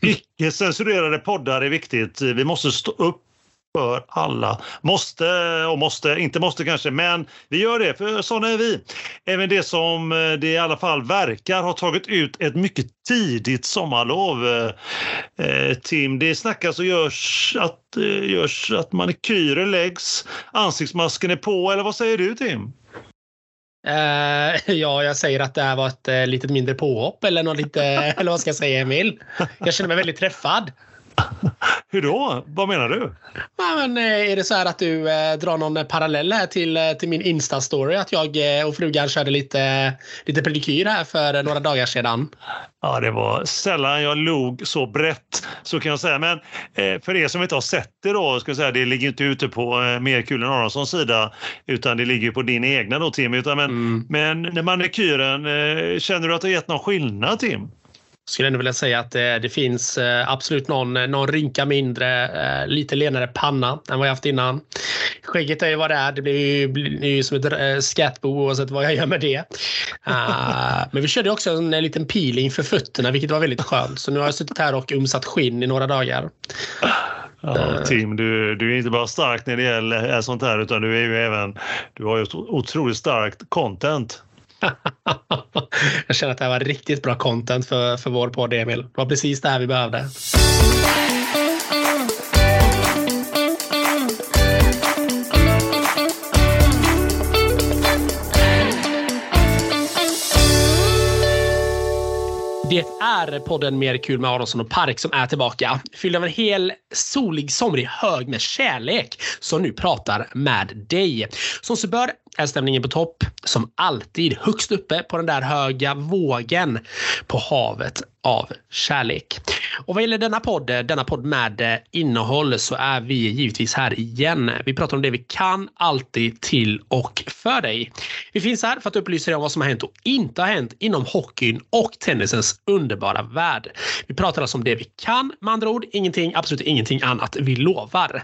Icke censurerade poddar är viktigt. Vi måste stå upp för alla. Måste och måste, inte måste kanske, men vi gör det för sådana är vi. Även det som eh, det i alla fall verkar har tagit ut ett mycket tidigt sommarlov. Eh, eh Tim, det snackas och görs att, eh, görs att manikyrer läggs, ansiktsmasken är på, eller vad säger du Tim? Uh, ja, jag säger att det här var ett uh, litet mindre påhopp eller något lite, eller vad ska jag säga Emil? Jag känner mig väldigt träffad. Hur då? Vad menar du? Ja, men, eh, är det så här att du eh, drar någon parallell här till, eh, till min Insta-story? Att jag eh, och frugan körde lite, lite pedikyr här för några dagar sedan. Ja, det var sällan jag log så brett, så kan jag säga. Men eh, för er som inte har sett det då, ska jag säga, det ligger inte ute på eh, Merkulen Aronssons sida, utan det ligger på din egna då, Tim. Utan, men, mm. men när manikyren, eh, känner du att det har gett någon skillnad, Tim? Skulle ändå vilja säga att det, det finns eh, absolut någon, någon rynka mindre, eh, lite lenare panna än vad jag haft innan. Skägget är ju vad det är. Det blir ju, blir ju som ett skattbo oavsett vad jag gör med det. Uh, men vi körde också en, en liten peeling för fötterna vilket var väldigt skönt. Så nu har jag suttit här och umsat skinn i några dagar. Ja, Tim, du, du är inte bara stark när det gäller sånt här utan du är ju även, du har ju otroligt starkt content. jag känner att det här var riktigt bra content för, för vår podd, Emil. Det var precis det här vi behövde. Det är podden Mer kul med Aronsson och Park som är tillbaka. Fylld av en hel solig, somrig hög med kärlek som nu pratar med dig. Som så bör är stämningen på topp. Som alltid högst uppe på den där höga vågen på havet av kärlek. Och vad gäller denna podd, denna podd med innehåll så är vi givetvis här igen. Vi pratar om det vi kan, alltid, till och för dig. Vi finns här för att upplysa dig om vad som har hänt och inte har hänt inom hockeyn och tennisens underbara värld. Vi pratar alltså om det vi kan, med andra ord ingenting, absolut ingenting annat. Vi lovar.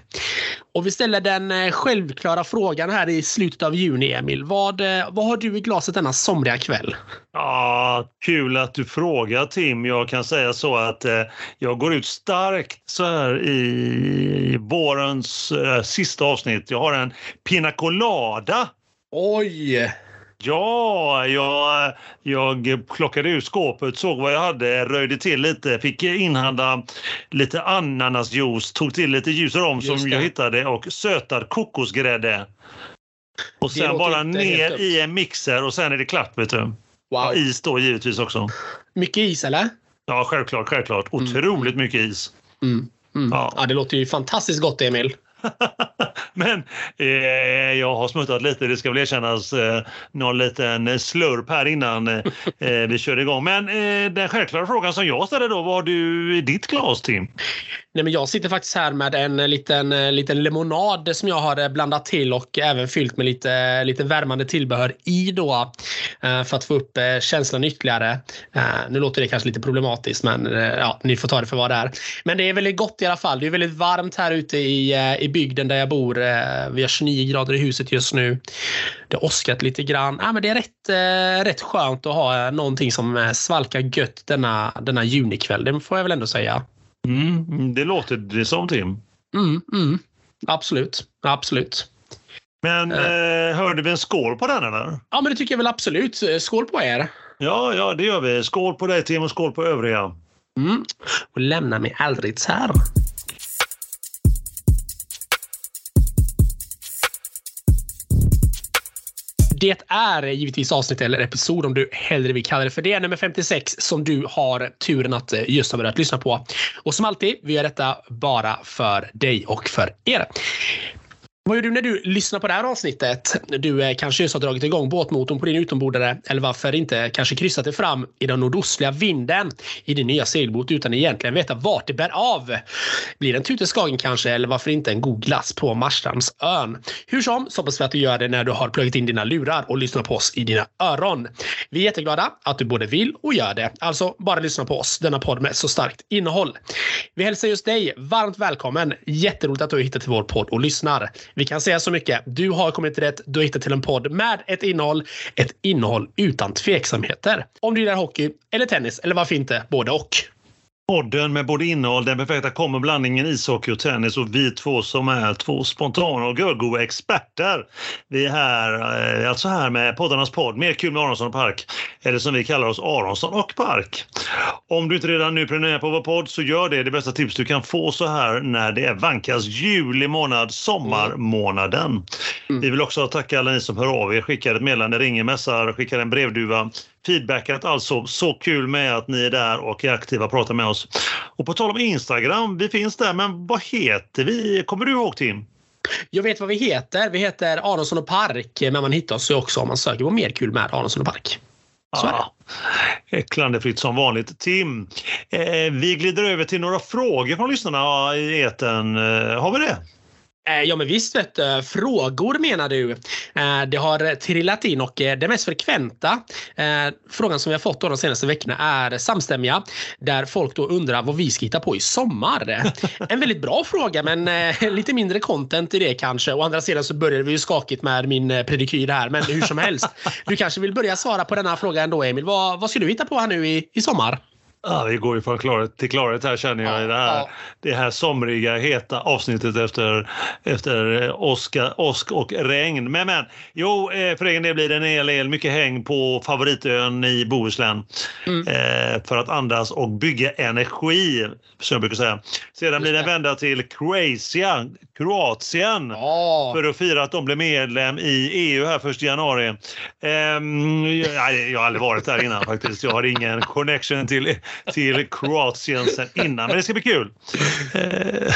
Och vi ställer den eh, självklara frågan här i slutet av juni, Emil. Vad, eh, vad har du i glaset denna somriga kväll? Ja, kul att du frågar Tim. Jag kan säga så att eh, jag går ut starkt så här i vårens eh, sista avsnitt. Jag har en Pina Colada. Oj! Ja, jag, jag plockade ur skåpet, såg vad jag hade, röjde till lite, fick inhandla lite ananasjuice, tog till lite ljus rom som jag hittade och sötad kokosgrädde. Och sen bara ner i en mixer och sen är det klart. Vet du. Wow. Ja, is då givetvis också. Mycket is eller? Ja, självklart. självklart. Mm. Otroligt mm. mycket is. Mm. Mm. Ja. ja, det låter ju fantastiskt gott, Emil. Men eh, jag har smuttat lite, det ska väl erkännas. Eh, någon liten slurp här innan eh, eh vi körde igång. Men eh, den självklara frågan som jag ställer då, vad har du i ditt glas Tim? Nej, men jag sitter faktiskt här med en liten, eh, liten lemonad som jag har eh, blandat till och även fyllt med lite, lite värmande tillbehör i då för att få upp känslan ytterligare. Nu låter det kanske lite problematiskt men ja, ni får ta det för vad det är. Men det är väldigt gott i alla fall. Det är väldigt varmt här ute i, i bygden där jag bor. Vi har 29 grader i huset just nu. Det har åskat lite grann. Ja, men det är rätt, rätt skönt att ha någonting som svalkar gött denna, denna junikväll. Det får jag väl ändå säga. Mm, det låter det som Tim. Mm, mm. Absolut, absolut. Men eh, hörde vi en skål på den eller? Ja, men det tycker jag väl absolut. Skål på er! Ja, ja, det gör vi. Skål på dig Tim och skål på övriga. Mm. Och lämna mig aldrig här. Det är givetvis avsnitt eller episod om du hellre vill kalla det för det. Nummer 56 som du har turen att eh, just ha börjat lyssna på. Och som alltid, vi gör detta bara för dig och för er. Vad gör du när du lyssnar på det här avsnittet? Du eh, kanske just har dragit igång båtmotorn på din utombordare eller varför inte kanske kryssat dig fram i den nordostliga vinden i din nya segelbåt utan egentligen veta vart det bär av. Blir det en Tute Skagen kanske eller varför inte en god glass på Marstrandsön? Hur som så hoppas vi att du gör det när du har pluggat in dina lurar och lyssnar på oss i dina öron. Vi är jätteglada att du både vill och gör det. Alltså bara lyssna på oss, denna podd med så starkt innehåll. Vi hälsar just dig varmt välkommen. Jätteroligt att du har hittat till vår podd och lyssnar. Vi kan säga så mycket. Du har kommit rätt. Du har hittat till en podd med ett innehåll. Ett innehåll utan tveksamheter. Om du gillar hockey eller tennis eller varför inte både och. Podden med både innehåll, den perfekta komboblandningen ishockey och tennis och vi två som är två spontana och görgoa experter. Vi är här, eh, alltså här med poddarnas podd, Mer kul med Aronsson och Park. Eller som vi kallar oss, Aronsson och Park. Om du inte redan nu prenumererar på vår podd så gör det. Det bästa tips du kan få så här när det är vankas juli månad, sommarmånaden. Mm. Vi vill också tacka alla ni som hör av er, skickar ett meddelande, ringer, mässar, skickar en brevduva feedbackat alltså. Så kul med att ni är där och är aktiva och pratar med oss. Och på tal om Instagram, vi finns där, men vad heter vi? Kommer du ihåg Tim? Jag vet vad vi heter. Vi heter Aronsson och Park, men man hittar oss också om man söker på mer kul med Aronsson och Park. Så ja, det. Klanderfritt som vanligt. Tim, eh, vi glider över till några frågor från lyssnarna i eten. Eh, har vi det? Eh, ja men visst vet du. Frågor menar du. Eh, det har trillat in och eh, det mest frekventa frågan som vi har fått de senaste veckorna är samstämmiga. Där folk då undrar vad vi ska hitta på i sommar. En väldigt bra fråga men lite mindre content i det kanske. Å andra sidan så började vi ju skakigt med min predikyr här men hur som helst. Du kanske vill börja svara på denna fråga ändå Emil. Vad, vad ska du hitta på här nu i, i sommar? Ja, vi går ju från klarhet till klarhet här känner jag i det här, det här somriga, heta avsnittet efter, efter åska, åsk och regn. Men, men jo, eh, för egen del blir det en hel del mycket häng på favoritön i Bohuslän mm. eh, för att andas och bygga energi, som jag brukar säga. Sedan blir det en vända till Croatia, Kroatien ja. för att fira att de blev medlem i EU här 1 januari. Eh, jag, jag har aldrig varit där innan faktiskt. Jag har ingen connection till till Kroatien sen innan. Men det ska bli kul. Eh,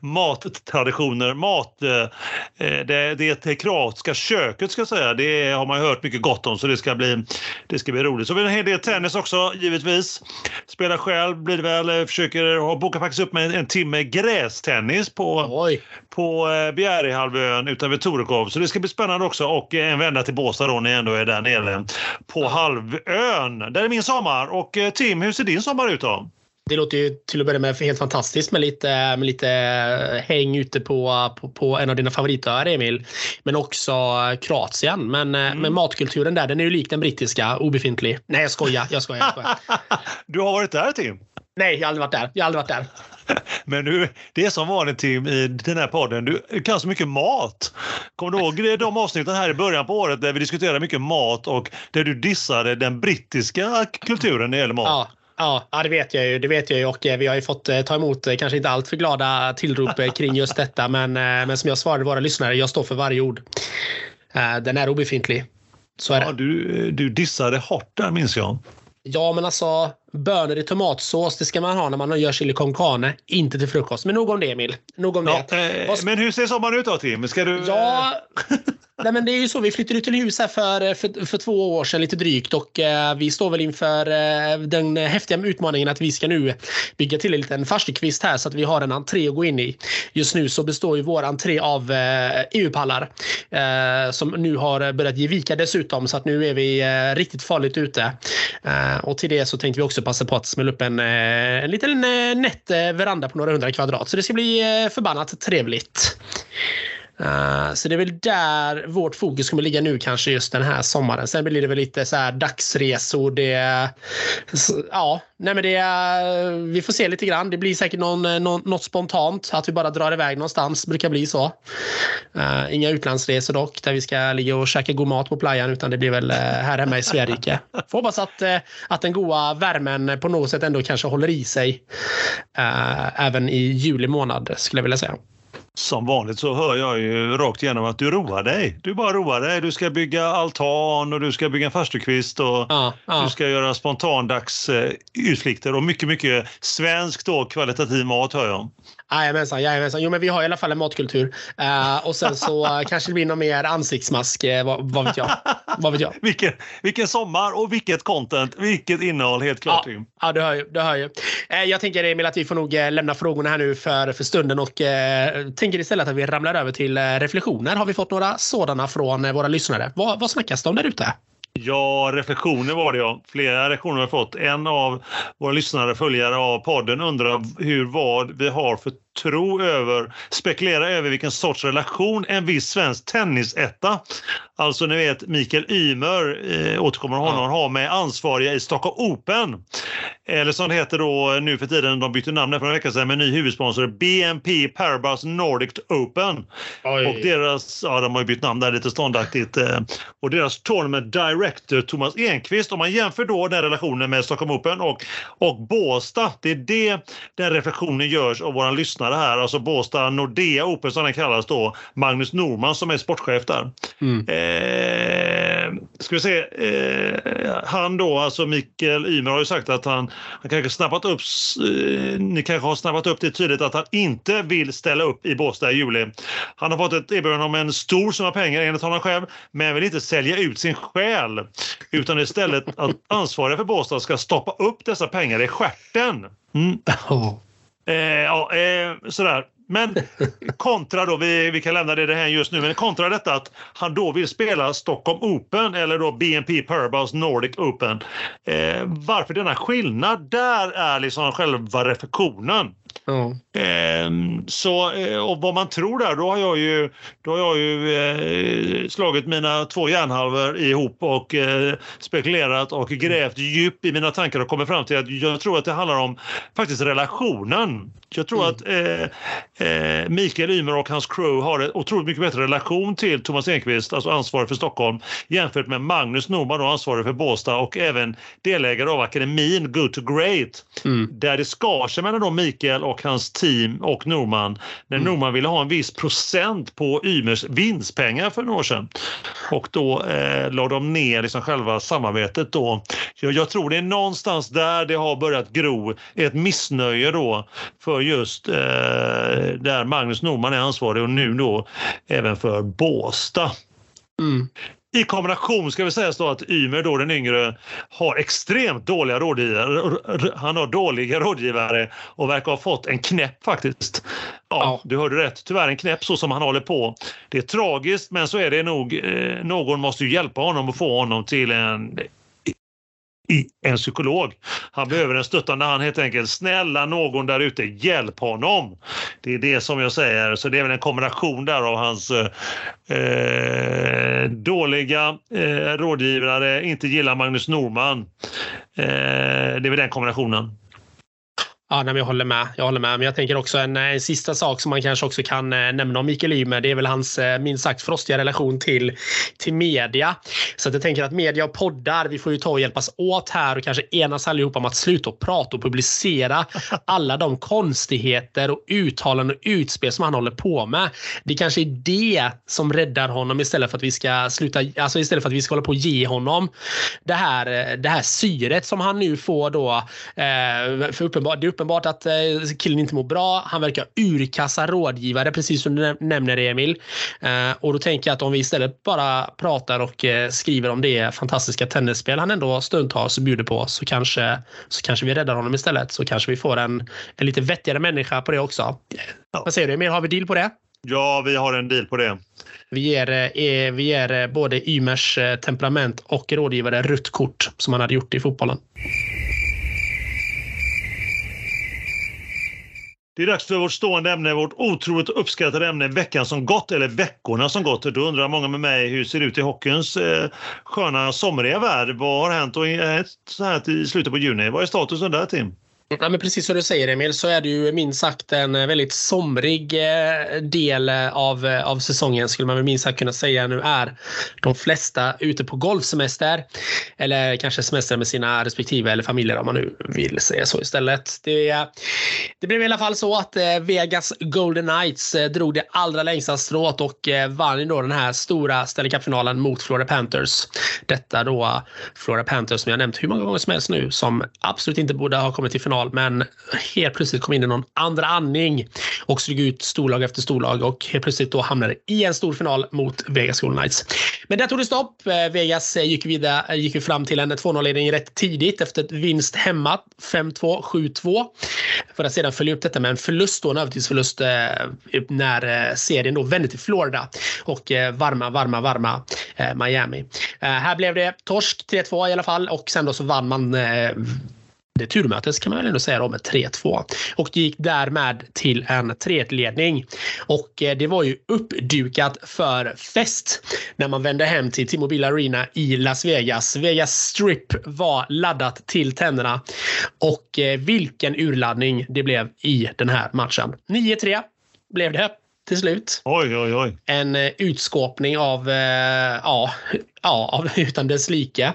mattraditioner, mat. Eh, det, det kroatiska köket ska jag säga, det har man hört mycket gott om så det ska bli, det ska bli roligt. Så vi har en hel del tennis också givetvis. Spelar själv blir det väl, eh, försöker, boka faktiskt upp med en, timme grästennis på, Oj. på eh, Bjärehalvön utanför Torekov. Så det ska bli spännande också och en vända till Båstad då när jag ändå är där nere på halvön. Där är min sommar. Och eh, Tim, hur ser din sommar ut då? Det låter ju till att börja med helt fantastiskt med lite, med lite häng ute på, på, på en av dina favoritöar Emil. Men också Kroatien. Men, mm. men matkulturen där den är ju lik den brittiska, obefintlig. Nej jag skojar, jag skojar. Jag skojar. du har varit där Tim? Nej, jag har aldrig varit där. Jag har aldrig varit där. Men du, det är som vanligt Tim i den här podden, du kan så mycket mat. Kommer du ihåg de avsnitten här i början på året där vi diskuterade mycket mat och där du dissade den brittiska kulturen när det gäller mat? Ja. Ja, det vet jag ju. Det vet jag ju och eh, vi har ju fått eh, ta emot eh, kanske inte allt för glada tillrop kring just detta. Men, men som jag svarade våra lyssnare, jag står för varje ord. Den är obefintlig. Så är ja, det. Du, du dissade hårt där minns jag. Ja, men alltså bönor i tomatsås, det ska man ha när man gör chili con carne. Inte till frukost. Men nog om det Emil. Nog om ja, det. Eh, men hur ser sommaren ut då Tim? Ska du... Ja, Nej, men det är ju så. Vi flyttade ut till hus här för, för, för två år sedan lite drygt och eh, vi står väl inför eh, den häftiga utmaningen att vi ska nu bygga till en liten farstukvist här så att vi har en entré att gå in i. Just nu så består ju vår entré av eh, EU-pallar eh, som nu har börjat ge vika dessutom så att nu är vi eh, riktigt farligt ute. Eh, och till det så tänkte vi också passa på att smälla upp en, eh, en liten eh, nätt veranda på några hundra kvadrat så det ska bli eh, förbannat trevligt. Uh, så det är väl där vårt fokus kommer ligga nu kanske just den här sommaren. Sen blir det väl lite så här dagsresor. Det, ja, nej men det, vi får se lite grann. Det blir säkert någon, någon, något spontant. Att vi bara drar iväg någonstans. brukar bli så. Uh, inga utlandsresor dock där vi ska ligga och käka god mat på playan utan det blir väl uh, här hemma i Sverige. Får hoppas att, att den goda värmen på något sätt ändå kanske håller i sig. även i juli månad skulle jag vilja säga. Som vanligt så hör jag ju rakt igenom att du roar dig. Du bara roar dig. Du ska bygga altan och du ska bygga en farstukvist och ja, ja. du ska göra spontandagsutflykter och mycket, mycket svenskt och kvalitativ mat hör jag. Jajamensan, jajamensan. Jo, men vi har i alla fall en matkultur. Uh, och sen så kanske det blir någon mer ansiktsmask, uh, vad, vad, vet jag. Vad vet jag. vilken, vilken sommar och vilket content, vilket innehåll, helt klart. Ja, ja du hör ju. Du hör ju. Uh, jag tänker Emil att vi får nog lämna frågorna här nu för, för stunden och tänker istället att vi ramlar över till reflektioner. Har vi fått några sådana från våra lyssnare? Vad, vad snackas det om där ute? Ja, reflektioner var det ja. Flera reflektioner har vi fått. En av våra lyssnare, följare av podden, undrar hur vad vi har för tro över, spekulera över vilken sorts relation en viss svensk tennisetta, alltså ni vet Mikael Ymer, eh, återkommer honom, ja. har med ansvariga i Stockholm Open. Eller som det heter då nu för tiden, de bytte namn för en vecka sedan med ny huvudsponsor BNP Paribas Nordic Open. Oj. Och deras, ja de har ju bytt namn där lite ståndaktigt. Eh, och deras Tournament Director Thomas Enqvist, om man jämför då den relationen med Stockholm Open och, och Båstad, det är det den reflektionen görs av våran lyssnare här, alltså Båstad Nordea Open som den kallas då, Magnus Norman som är sportchef där. Mm. Eh, ska vi se, eh, han då, alltså Mikael Ymer har ju sagt att han, han kanske snabbat upp, eh, ni kanske har snabbat upp det tydligt att han inte vill ställa upp i Båstad i juli. Han har fått ett erbjudande om en stor summa pengar enligt honom själv, men vill inte sälja ut sin själ utan istället att ansvariga för Båstad ska stoppa upp dessa pengar i stjärten. Mm. Oh. Eh, ja, eh, sådär. Men kontra då, vi, vi kan lämna det här just nu, men kontra detta att han då vill spela Stockholm Open eller då BNP Paribas Nordic Open. Eh, varför denna skillnad? Där är liksom själva reflektionen. Ja. Ehm, eh, så, och vad man tror där, då har jag ju, då har jag ju eh, slagit mina två hjärnhalvor ihop och eh, spekulerat och grävt djupt i mina tankar och kommit fram till att jag tror att det handlar om faktiskt relationen. Jag tror mm. att eh, eh, Mikael Ymer och hans crew har en otroligt mycket bättre relation till Thomas Enqvist, alltså ansvarig för Stockholm, jämfört med Magnus Norman, ansvarig för Båstad och även delägare av akademin Good to Great. Mm. Där det skar sig mellan då Mikael och hans team och Norman när mm. Norman ville ha en viss procent på Ymers vinstpengar för några år sedan. Och då eh, la de ner liksom själva samarbetet då. Jag, jag, tror det är någonstans där det har börjat gro ett missnöje då för just eh, där Magnus Norman är ansvarig och nu då även för Båsta. Mm. I kombination ska vi säga så att Ymer då den yngre har extremt dåliga rådgivare. Han har dåliga rådgivare och verkar ha fått en knäpp faktiskt. Ja, ja. du hörde rätt. Tyvärr en knäpp så som han håller på. Det är tragiskt men så är det nog. Eh, någon måste ju hjälpa honom och få honom till en i en psykolog. Han behöver en stöttande hand helt enkelt. Snälla någon där ute, hjälp honom! Det är det som jag säger. Så det är väl en kombination där av hans eh, eh dåliga eh, rådgivare, inte gillar Magnus Norman. Eh, det är väl den kombinationen. Ja, nej, jag håller med. Jag håller med. Men jag tänker också en, en sista sak som man kanske också kan eh, nämna om Mikael Ymer. Det är väl hans eh, minst sagt frostiga relation till, till media. Så att jag tänker att media och poddar, vi får ju ta och hjälpas åt här och kanske enas allihopa om att sluta och prata och publicera alla de konstigheter och uttalanden och utspel som han håller på med. Det kanske är det som räddar honom istället för att vi ska sluta, alltså istället för att vi ska hålla på och ge honom det här, det här syret som han nu får då. Eh, för uppenbart, det uppenbart att eh, killen inte mår bra. Han verkar urkassa rådgivare, precis som du nämner Emil. Eh, och då tänker jag att om vi istället bara pratar och eh, skriver om det fantastiska tennisspel han ändå stundtals bjuder på så kanske, så kanske vi räddar honom istället. Så kanske vi får en, en lite vettigare människa på det också. Ja. Vad säger du Emil? Har vi deal på det? Ja, vi har en deal på det. Vi ger, vi ger både Ymers temperament och rådgivare rött kort som han hade gjort i fotbollen. Det är dags för vårt stående ämne, vårt otroligt uppskattade ämne, veckan som gått, eller veckorna som gått. Då undrar många med mig hur det ser ut i hockeyns eh, sköna somriga värld. Vad har hänt och, eh, så här i slutet på juni? Vad är statusen där, Tim? Ja, men precis som du säger Emil så är det ju minst sagt en eh, väldigt somrig eh, del eh, av, av säsongen skulle man väl minst sagt kunna säga nu är de flesta ute på golfsemester eller kanske semester med sina respektive eller familjer om man nu vill säga så istället. Det, det blev i alla fall så att Vegas Golden Knights drog det allra längsta strået och vann då den här stora Stanley Cup-finalen mot Florida Panthers. Detta då Florida Panthers som jag nämnt hur många gånger som helst nu som absolut inte borde ha kommit till final final men helt plötsligt kom in i någon andra andning och slog ut storlag efter storlag och helt plötsligt då hamnade i en stor final mot Vegas Golden Knights. Men där tog det stopp. Eh, Vegas eh, gick, vidare, eh, gick ju fram till en 2-0-ledning rätt tidigt efter ett vinst hemma 5-2, 7-2 för att sedan följa upp detta med en förlust då, en övertidsförlust när serien då vände till Florida och varma, varma, varma Miami. Här blev det torsk 3-2 i alla fall och sen då så vann man det turmötet kan man väl ändå säga då med 3-2 och gick därmed till en 3-1-ledning. Och det var ju uppdukat för fest när man vände hem till T-Mobile Arena i Las Vegas. Vegas Strip var laddat till tänderna och vilken urladdning det blev i den här matchen. 9-3 blev det till slut. Oj, oj, oj. En utskåpning av, ja, ja, av utan dess like.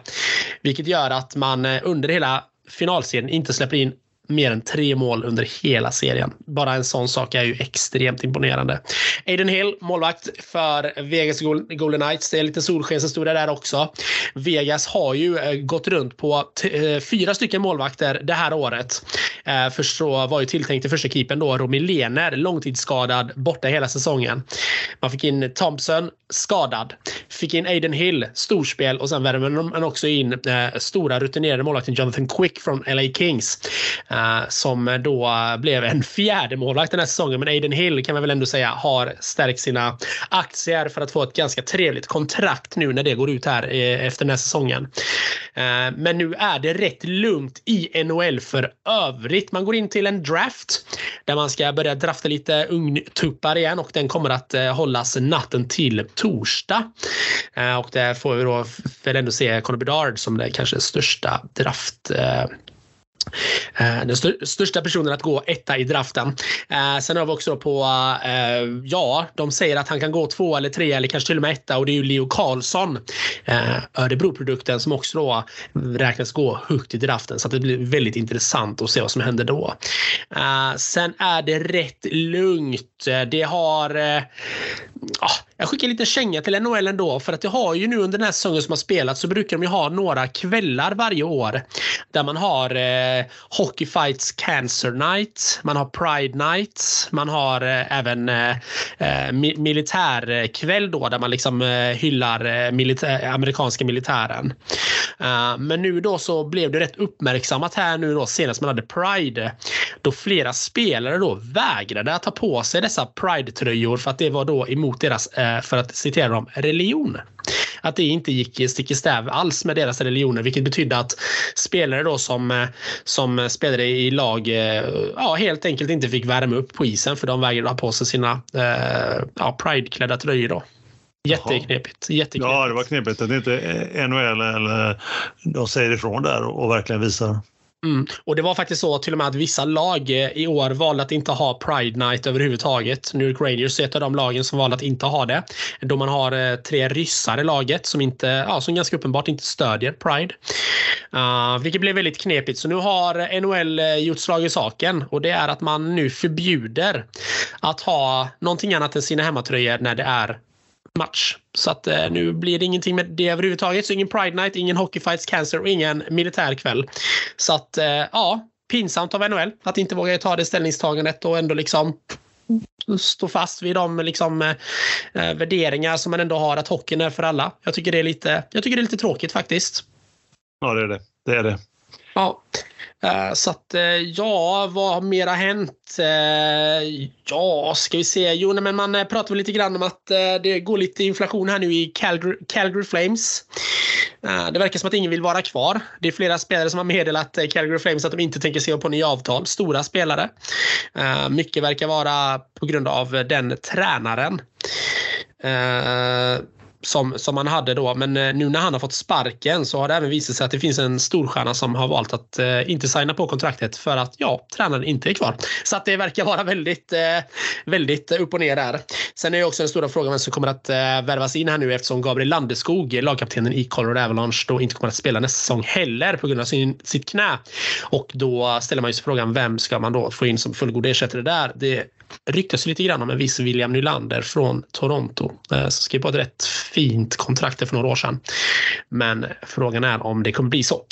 Vilket gör att man under hela finalserien inte släpper in mer än tre mål under hela serien. Bara en sån sak är ju extremt imponerande. Aiden Hill, målvakt för Vegas Golden Knights. Det är lite solskenshistoria där också. Vegas har ju eh, gått runt på eh, fyra stycken målvakter det här året. Eh, först så var ju tilltänkt i första keepern då Romy Lehner, långtidsskadad, borta hela säsongen. Man fick in Thompson, skadad. Fick in Aiden Hill, storspel och sen värmer man också in eh, stora rutinerade målvakten Jonathan Quick från LA Kings. Eh, som då blev en fjärde målvakt den här säsongen. Men Aiden Hill kan man väl ändå säga har stärkt sina aktier för att få ett ganska trevligt kontrakt nu när det går ut här eh, efter den här säsongen. Eh, men nu är det rätt lugnt i NHL för övrigt. Man går in till en draft där man ska börja drafta lite ungtuppar igen och den kommer att eh, hållas natten till torsdag. Eh, och där får vi då väl ändå se Conor Bedard som det kanske största draft Eh, eh den största personen att gå etta i draften. Eh, sen har vi också på, ja, de säger att han kan gå två eller tre eller kanske till och med etta och det är ju Leo Karlsson, Örebro-produkten som också då räknas gå högt i draften så det blir väldigt intressant att se vad som händer då. Sen är det rätt lugnt. Det har ah, jag skickar lite känga till NHL ändå för att det har ju nu under den här säsongen som har spelat så brukar de ju ha några kvällar varje år där man har eh, Hockey Fights Cancer Night, man har Pride Night, man har eh, även eh, eh mi militärkväll eh, då där man liksom eh, hyllar eh, militär, amerikanska militären. Uh, men nu då så blev det rätt uppmärksammat här nu då senast man hade Pride då flera spelare då vägrade att ta på sig dessa Pride-tröjor för att det var då emot deras Eh, för att citera dem, religion. Att det inte gick stick i stäv alls med deras religioner, vilket betydde att spelare då som, eh, som spelade i lag eh, ja, helt enkelt inte fick värma upp på isen för de vägrade ha på sig sina ja, Pride-klädda tröjor. Då. Jätteknepigt. Jätteknepigt. Ja, det var knepigt att inte NHL eller de säger ifrån där och verkligen visar. Mm. Och det var faktiskt så till och med att vissa lag eh, i år valde att inte ha Pride Night överhuvudtaget. New York Rangers är ett av de lagen som valde att inte ha det. Då man har eh, tre ryssar i laget som, inte, ja, som ganska uppenbart inte stödjer Pride. Uh, vilket blev väldigt knepigt. Så nu har NHL eh, gjort slag i saken och det är att man nu förbjuder att ha någonting annat än sina hemmatröjor när det är match. Så att eh, nu blir det ingenting med det överhuvudtaget. Så ingen Pride Night, ingen Hockey Fights Cancer och ingen militärkväll. Så att eh, ja, pinsamt av NHL att inte våga ta det ställningstagandet och ändå liksom stå fast vid de liksom, eh, eh, värderingar som man ändå har att hockeyn är för alla. Jag tycker det är lite, jag tycker det är lite tråkigt faktiskt. Ja, det är det. Det är det. Ja. Eh, så att eh, ja, vad har mera hänt? Eh, ja, ska vi se. Jo, men man pratar väl lite grann om att det går lite inflation här nu i Calgary, Calgary Flames. Det verkar som att ingen vill vara kvar. Det är flera spelare som har meddelat Calgary Flames att de inte tänker se på nya avtal. Stora spelare. Mycket verkar vara på grund av den tränaren som, som han hade då. Men eh, nu när han har fått sparken så har det även visat sig att det finns en storstjärna som har valt att eh, inte signa på kontraktet för att ja, tränaren inte är kvar. Så att det verkar vara väldigt, eh, väldigt upp och ner där. Sen är det också den stora frågan vem som kommer att eh, värvas in här nu eftersom Gabriel Landeskog, lagkaptenen i Colorado Avalanche, då inte kommer att spela nästa säsong heller på grund av sin, sitt knä. Och då ställer man sig frågan vem ska man då få in som fullgod ersättare där? Det ryktas lite grann om en viss William Nylander från Toronto eh, som skrev på ett rätt fint kontrakt för några år sedan. Men frågan är om det kommer bli så.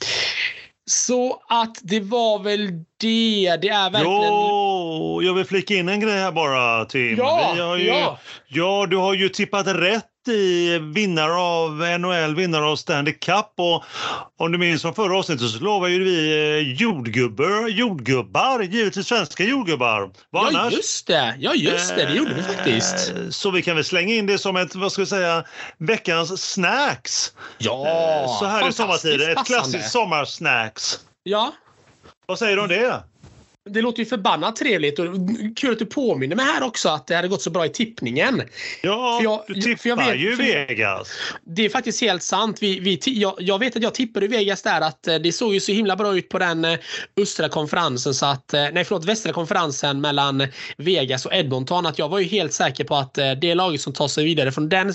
Så att det var väl det. Det är verkligen... Jo, jag vill flika in en grej här bara Tim. Ja, ju, ja. ja, du har ju tippat rätt i vinnare av NHL, vinnare av Stanley Cup. Och om du minns från förra avsnittet så lovade ju vi eh, jordgubbar, jordgubbar, givetvis svenska jordgubbar. Vad ja, annars? just det. Ja, just det. Det gjorde vi faktiskt. Eh, så vi kan väl slänga in det som ett, vad ska vi säga, veckans snacks. Ja, Så här i sommartider, ett klassiskt sommarsnacks. Ja, Vad säger du om det? Det låter ju förbannat trevligt och kul att du påminner mig här också att det hade gått så bra i tippningen. Ja, För jag- du för tippar jag vet- ju Vegas. Det är faktiskt helt sant. Vi, vi, jag, jag vet att jag tippade i Vegas där att eh, det såg ju så himla bra ut på den eh, östra konferensen så att, eh, nej förlåt, västra konferensen mellan Vegas och Edmonton att jag var ju helt säker på att det laget som tar sig vidare från den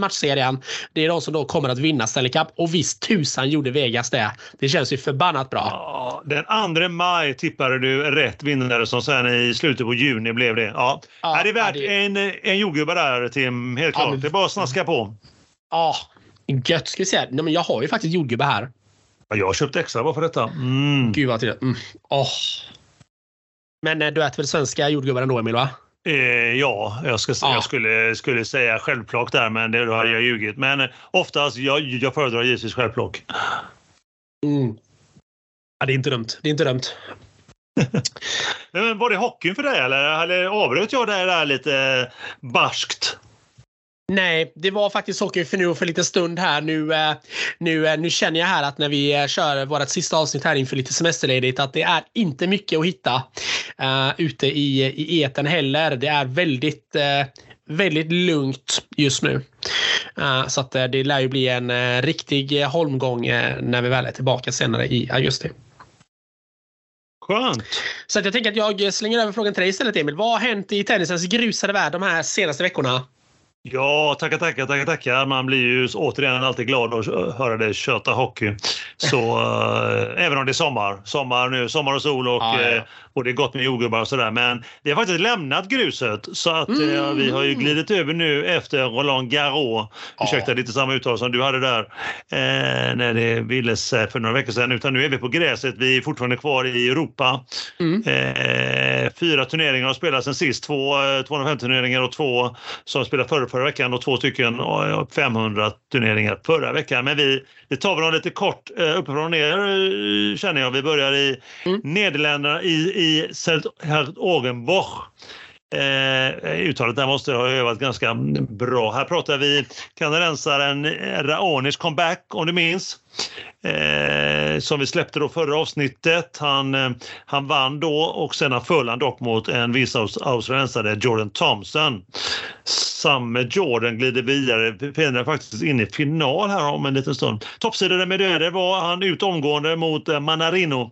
matchserien det är de som då kommer att vinna Stanley Cup och visst tusan gjorde Vegas det. Det känns ju förbannat bra. Ja, den 2 maj tippade du rätt vinnare som sen i slutet på juni blev det. Ja. Ja, är det är värt ja, det- en, en jordgubbe där Tim, helt Ja, klart. men- Det är bara att snaska på. Ja, gött ska vi säga. Nej, men jag har ju faktiskt jordgubbe här. Ja, jag har köpt extra bara för detta. Mm. Gud vad trevligt. Mm. Åh. Men eh, du äter väl svenska jordgubbar ändå Emil va? Eh, ja, jag, ska, Ja. jag skulle, skulle säga självplock där, men det, då hade jag ljugit. Men eh, oftast, jag, jag föredrar givetvis självplock. Mm. Ja, det är inte dumt. Det är inte dumt. Men var det hockeyn för dig eller, eller avbröt jag dig där lite barskt? Nej, det var faktiskt hockey för nu för en liten stund här. Nu, eh, nu, eh, nu känner jag här att när vi eh, kör vårt sista avsnitt här inför lite semesterledigt att det är inte mycket att hitta uh, ute i, i eten heller. Det är väldigt, uh, väldigt lugnt just nu. Uh, så att uh, det lär ju bli en riktig holmgång när vi väl är tillbaka senare i augusti. Skönt. Så att jag tänker att jag slänger över frågan till dig istället Emil. Vad har hänt i tennisens grusade värld de här senaste veckorna? Ja, tackar, tackar, tackar, tackar. Man blir ju återigen alltid glad att höra dig köta hockey. Så eh, även om det är sommar, sommar nu, sommar och sol och, Ja, ja, ja. Eh, och det är gott med jordgubbar och sådär. Men vi har faktiskt lämnat gruset så att eh, Mm. vi har ju glidit över nu efter Roland Garros. Ja. Ursäkta, inte samma uttal som du hade där eh, när det vildes eh, för några veckor sedan. Utan nu är vi på gräset. Vi är fortfarande kvar i Europa. Mm. Eh, fyra turneringar har spelats sen sist. Två eh, 250 turneringar och två som spelade förra, förra veckan och två stycken eh, 500 turneringar förra veckan. Men vi, vi tar väl dem lite kort eh, uppifrån och ner eh, känner jag. Vi börjar i Mm. Nederländerna i, i Herzogenbosch. Eh, uttalet där måste ha övat ganska bra. Här pratar vi kanadensaren Raonis comeback om du minns. Eh, som vi släppte då förra avsnittet. Han, eh, han vann då och sen föll han dock mot en viss australiensare, Jordan Thompson. Samme Jordan glider vidare, befinner faktiskt in i final här om en liten stund. Toppsidare med var han ut omgående mot eh, Manarino.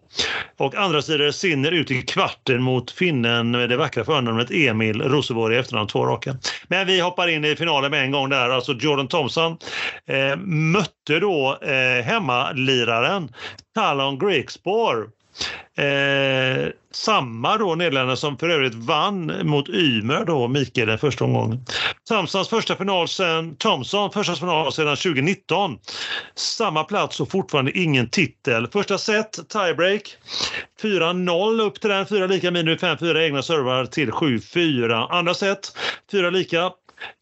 Och andra sidor Sinner ut i kvarten mot finnen med det vackra förnamnet Emil Rosenborg i efternamn, två raka. Men vi hoppar in i finalen med en gång där. Alltså Jordan Thompson eh, mötte då eh, hemmaliraren Talon Grigspor. Eh, samma då Nederländerna som för övrigt vann mot Ymer då, Mikael, den första omgången. Thompsons första final sen, Thompson första final sedan 2019. Samma plats och fortfarande ingen titel. Första set, tiebreak. 4-0 upp till den, fyra lika minus 5-4 egna servar till 7-4. Andra set, fyra lika.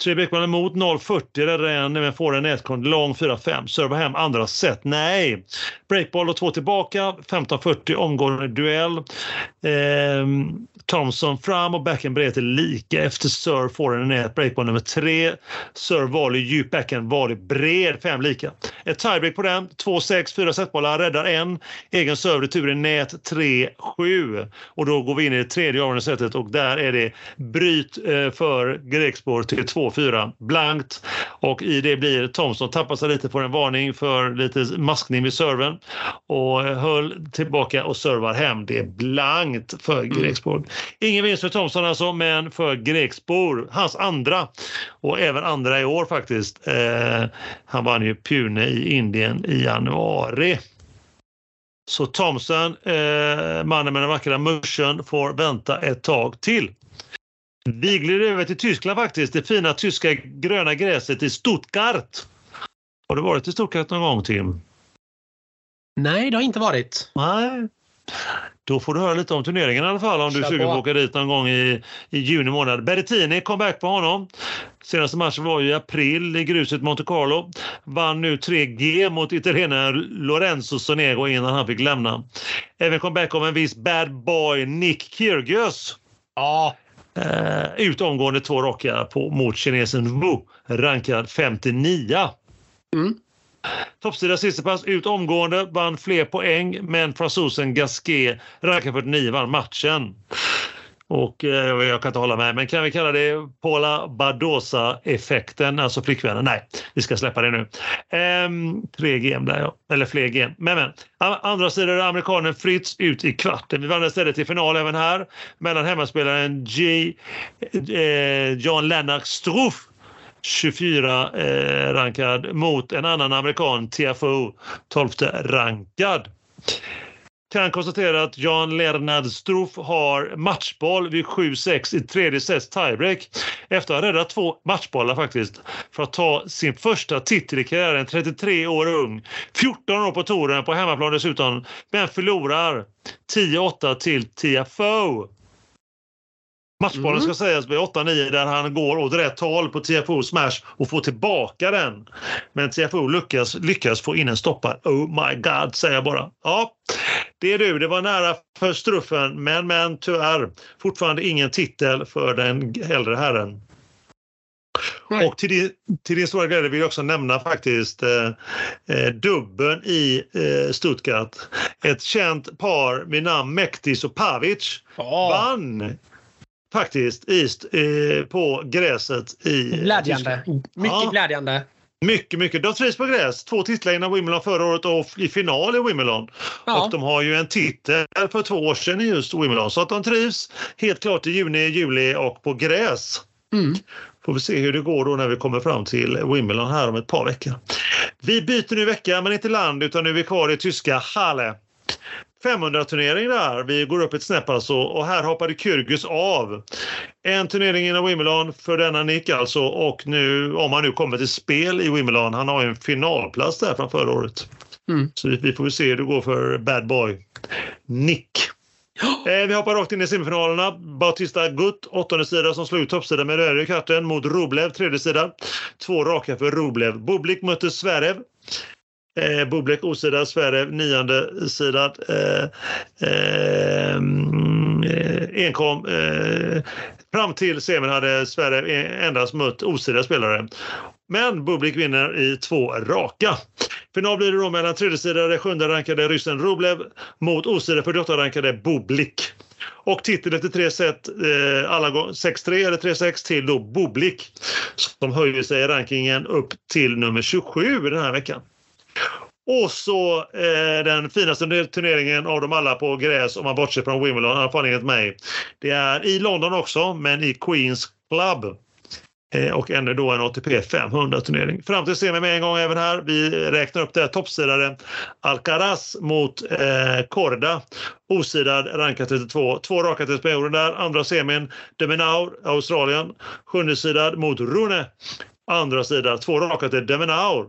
Tre Bäckman mot, 0-40 räddar en, men får en nätkund lång 4-5. Servar hem andra set. Nej! Breakball och två tillbaka. 15-40 omgående duell. Ehm, Thompson fram och backhand bred till lika efter serve får en nät. Breakball nummer tre. Serve volley djup backhand volley bred. Fem lika. Ett tiebreak på den. 2-6, fyra setbollar. Räddar en. Egen serve retur i nät 3-7. Och då går vi in i det tredje avgörande setet och där är det bryt eh, för Grekspor till 2-4 blankt. Och i det blir Thompson tappar sig lite på en varning för lite maskning vid serven och höll tillbaka och servar hem. Det är blankt för Grekspor. Ingen vinst för Thompson alltså, men för Grekspor, hans andra och även andra i år faktiskt. Eh, han vann ju Pune i Indien i januari. Så Thompson, eh, mannen med den vackra muschen, får vänta ett tag till. Vi glider över till Tyskland faktiskt. Det fina tyska gröna gräset i Stuttgart. Har du varit i Stuttgart någon gång Tim? Nej, det har inte varit. Nej. Då får du höra lite om turneringen i alla fall om du är sugen på att åka dit någon gång i, i juni månad. Berrettini kom back på honom. Senaste matchen var i april i gruset Monte Carlo. Vann nu 3G mot italienaren Lorenzo Sonego innan han fick lämna. Även comeback av en viss bad boy Nick Kyrgios. Ja, Eh, ut omgående två raka på, mot kinesen Wu, rankad 59. Mm. Toppsida Tsitsipas ut omgående, vann fler poäng, men fransosen Gasquet, rankad 49, vann matchen. Och eh, jag kan inte hålla med, men kan vi kalla det Paula Badosa-effekten, alltså flickvännen? Nej, vi ska släppa det nu. Ehm, tre game där ja, eller fler game. Men, men. Andra sidan är amerikanen Fritz ut i kvarten. Vi vandrar istället till final även här mellan hemmaspelaren G, Eh, John Lennart Struff 24 eh, rankad mot en annan amerikan, TFO, 12 rankad kan konstatera att Jan Lernad Struff har matchboll vid 7-6 i tredje sets tiebreak efter att ha räddat två matchbollar faktiskt för att ta sin första titel i karriären. 33 år ung, 14 år på touren på hemmaplan dessutom, men förlorar 10-8 till TFO. Matchbollen ska mm. sägas bli 8-9 där han går åt rätt håll på TFO smash och får tillbaka den. Men TFO lyckas, lyckas få in en stoppad. Oh my god, säger jag bara. Ja, det är du. Det var nära för Struffen, men, men tyvärr fortfarande ingen titel för den äldre herren. Nej. Och till din, till din stora glädje vill jag också nämna faktiskt eh, eh, dubben i eh, Stuttgart. Ett känt par med namn Mektis och Pavic oh. vann faktiskt i, eh, på gräset i Glädjande. Mycket ja. glädjande. Mycket, mycket. De trivs på gräs. Två titlar innan Wimbledon förra året och i final i Wimbledon. Ja. Och de har ju en titel för två år sedan i just Wimbledon. Så att de trivs helt klart i juni, juli och på gräs. Mm. Får vi se hur det går då när vi kommer fram till Wimbledon här om ett par veckor. Vi byter nu vecka, men inte land, utan nu är vi kvar i tyska Halle. 500-turnering där. Vi går upp ett snäpp alltså och här hoppade Kyrgios av. En turnering inom Wimbledon för denna Nick alltså och nu om han nu kommer till spel i Wimbledon. Han har ju en finalplats där från förra året. Mm. Så vi får se hur det går för bad boy Nick. Eh, vi hoppar rakt in i semifinalerna. Bautista Gutt, åttonde sida som slog toppsidan med röd i karten mot Rublev, tredje sida. Två raka för Rublev. Bublik mötte Zverev. Eh, Bublik osida, Sverige nionde sidan. Eh, eh, enkom. Eh, fram till semin hade Sverige endast mött osida spelare. Men Bublik vinner i två raka. Final blir det då mellan tredjeseedade sjunde rankade ryssen Rublev mot osida 48 rankade Bublik. Och titel efter tre set, eh, alla 6-3 eller 3-6 till då Bublik som höjer sig i rankingen upp till nummer 27 den här veckan. Och så eh, den finaste turneringen av dem alla på gräs om man bortser från Wimbledon, i alla fall enligt mig. Det är i London också, men i Queens Club. Eh, och ännu då en ATP 500-turnering. Fram till semin med en gång även här. Vi räknar upp det. Toppsidare Alcaraz mot eh, Korda. Osidad rankad 32. Två raka tidsperioder där. Andra semin Deminaur, Australien. Sjunde sidad mot Rune. Andra sidan, två raka till Deminaur.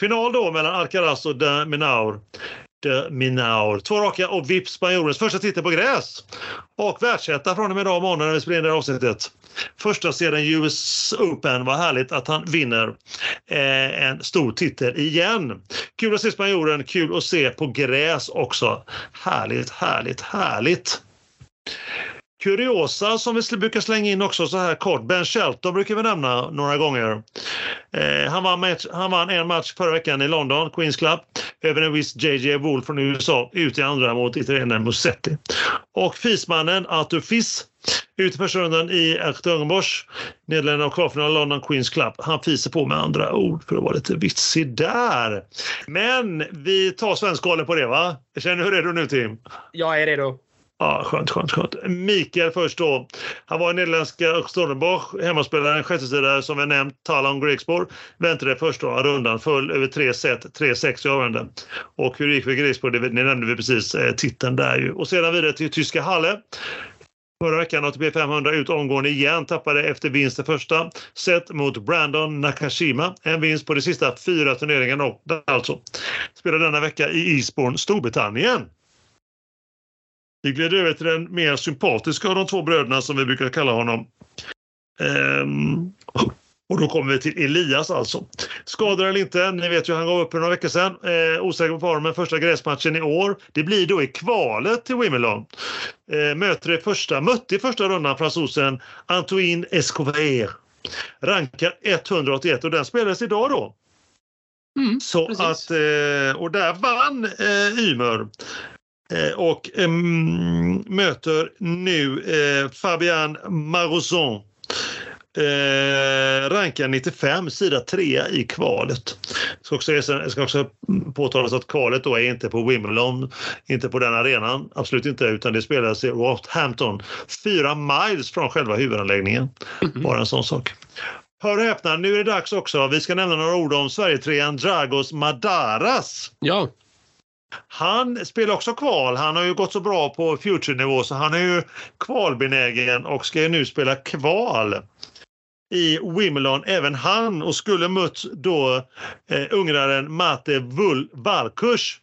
Final då mellan Alcaraz och de Minaur. De Minaur. Två raka och vips spanjorens första titel på gräs. Och världsetta från och med idag måndag, när vi spelar in det här avsnittet. Första sedan US Open. Vad härligt att han vinner eh, en stor titel igen. Kul att se spanjoren, kul att se på gräs också. Härligt, härligt, härligt kuriosa som vi brukar slänga in också så här kort. Ben Shelton brukar vi nämna några gånger. Eh, han, vann match, han vann en match förra veckan i London, Queens Club, över en viss JJ Wool från USA, ut i andra mot italienaren Musetti. Och fismannen Arthur Fiss ut i första rundan i Ertugenbosch, Nederländerna och kvartfinal London Queens Club. Han fiser på med andra ord för att vara lite vitsig där. Men vi tar svenskgalen på det va? Känner du dig redo nu Tim? Jag är redo. Ja, skönt, skönt, skönt. Mikael först då. Han var i nederländska Stonebosch, hemmaspelaren, sjättesida som vi nämnt, Talon Grigspor. Väntade första rundan, föll över tre set, 3-6 i avgörande. Och hur det gick för Grigspor, det ni nämnde vi precis, eh, titeln där ju. Och sedan vidare till tyska Halle. Förra veckan ATP 500 ut omgående igen, tappade efter vinst i första set mot Brandon Nakashima. En vinst på de sista fyra turneringarna alltså. Spelar denna vecka i Eastbourne, Storbritannien. Vi gled över till den mer sympatiska av de två bröderna som vi brukar kalla honom. Ehm, och då kommer vi till Elias alltså. Skador eller inte, ni vet ju han gav upp för några veckor sedan. Eh, osäker på formen, första gräsmatchen i år. Det blir då i kvalet till Wimbledon. Eh, möter i första, mötte i första rundan fransosen Antoine Escobar. Rankad 181 och den spelades idag då. Mm, Så precis. att, eh, och där vann eh, Ymer. Eh, och ehm, möter nu eh, Fabian Marozon. Eh, rankar 95, sida 3 i kvalet. Ska också, ska också påtalas att kvalet då är inte på Wimbledon, inte på den arenan, absolut inte, utan det spelas i Rockhampton, fyra miles från själva huvudanläggningen. Bara en sån sak. Hör och häpna, nu är det dags också. Vi ska nämna några ord om Sverigetrean Dragos Madaras. Ja. Han spelar också kval. Han har ju gått så bra på Future-nivå så han är ju kvalbenägen och ska ju nu spela kval i Wimbledon, även han, och skulle mött då eh, ungraren Mate Vul Valkush.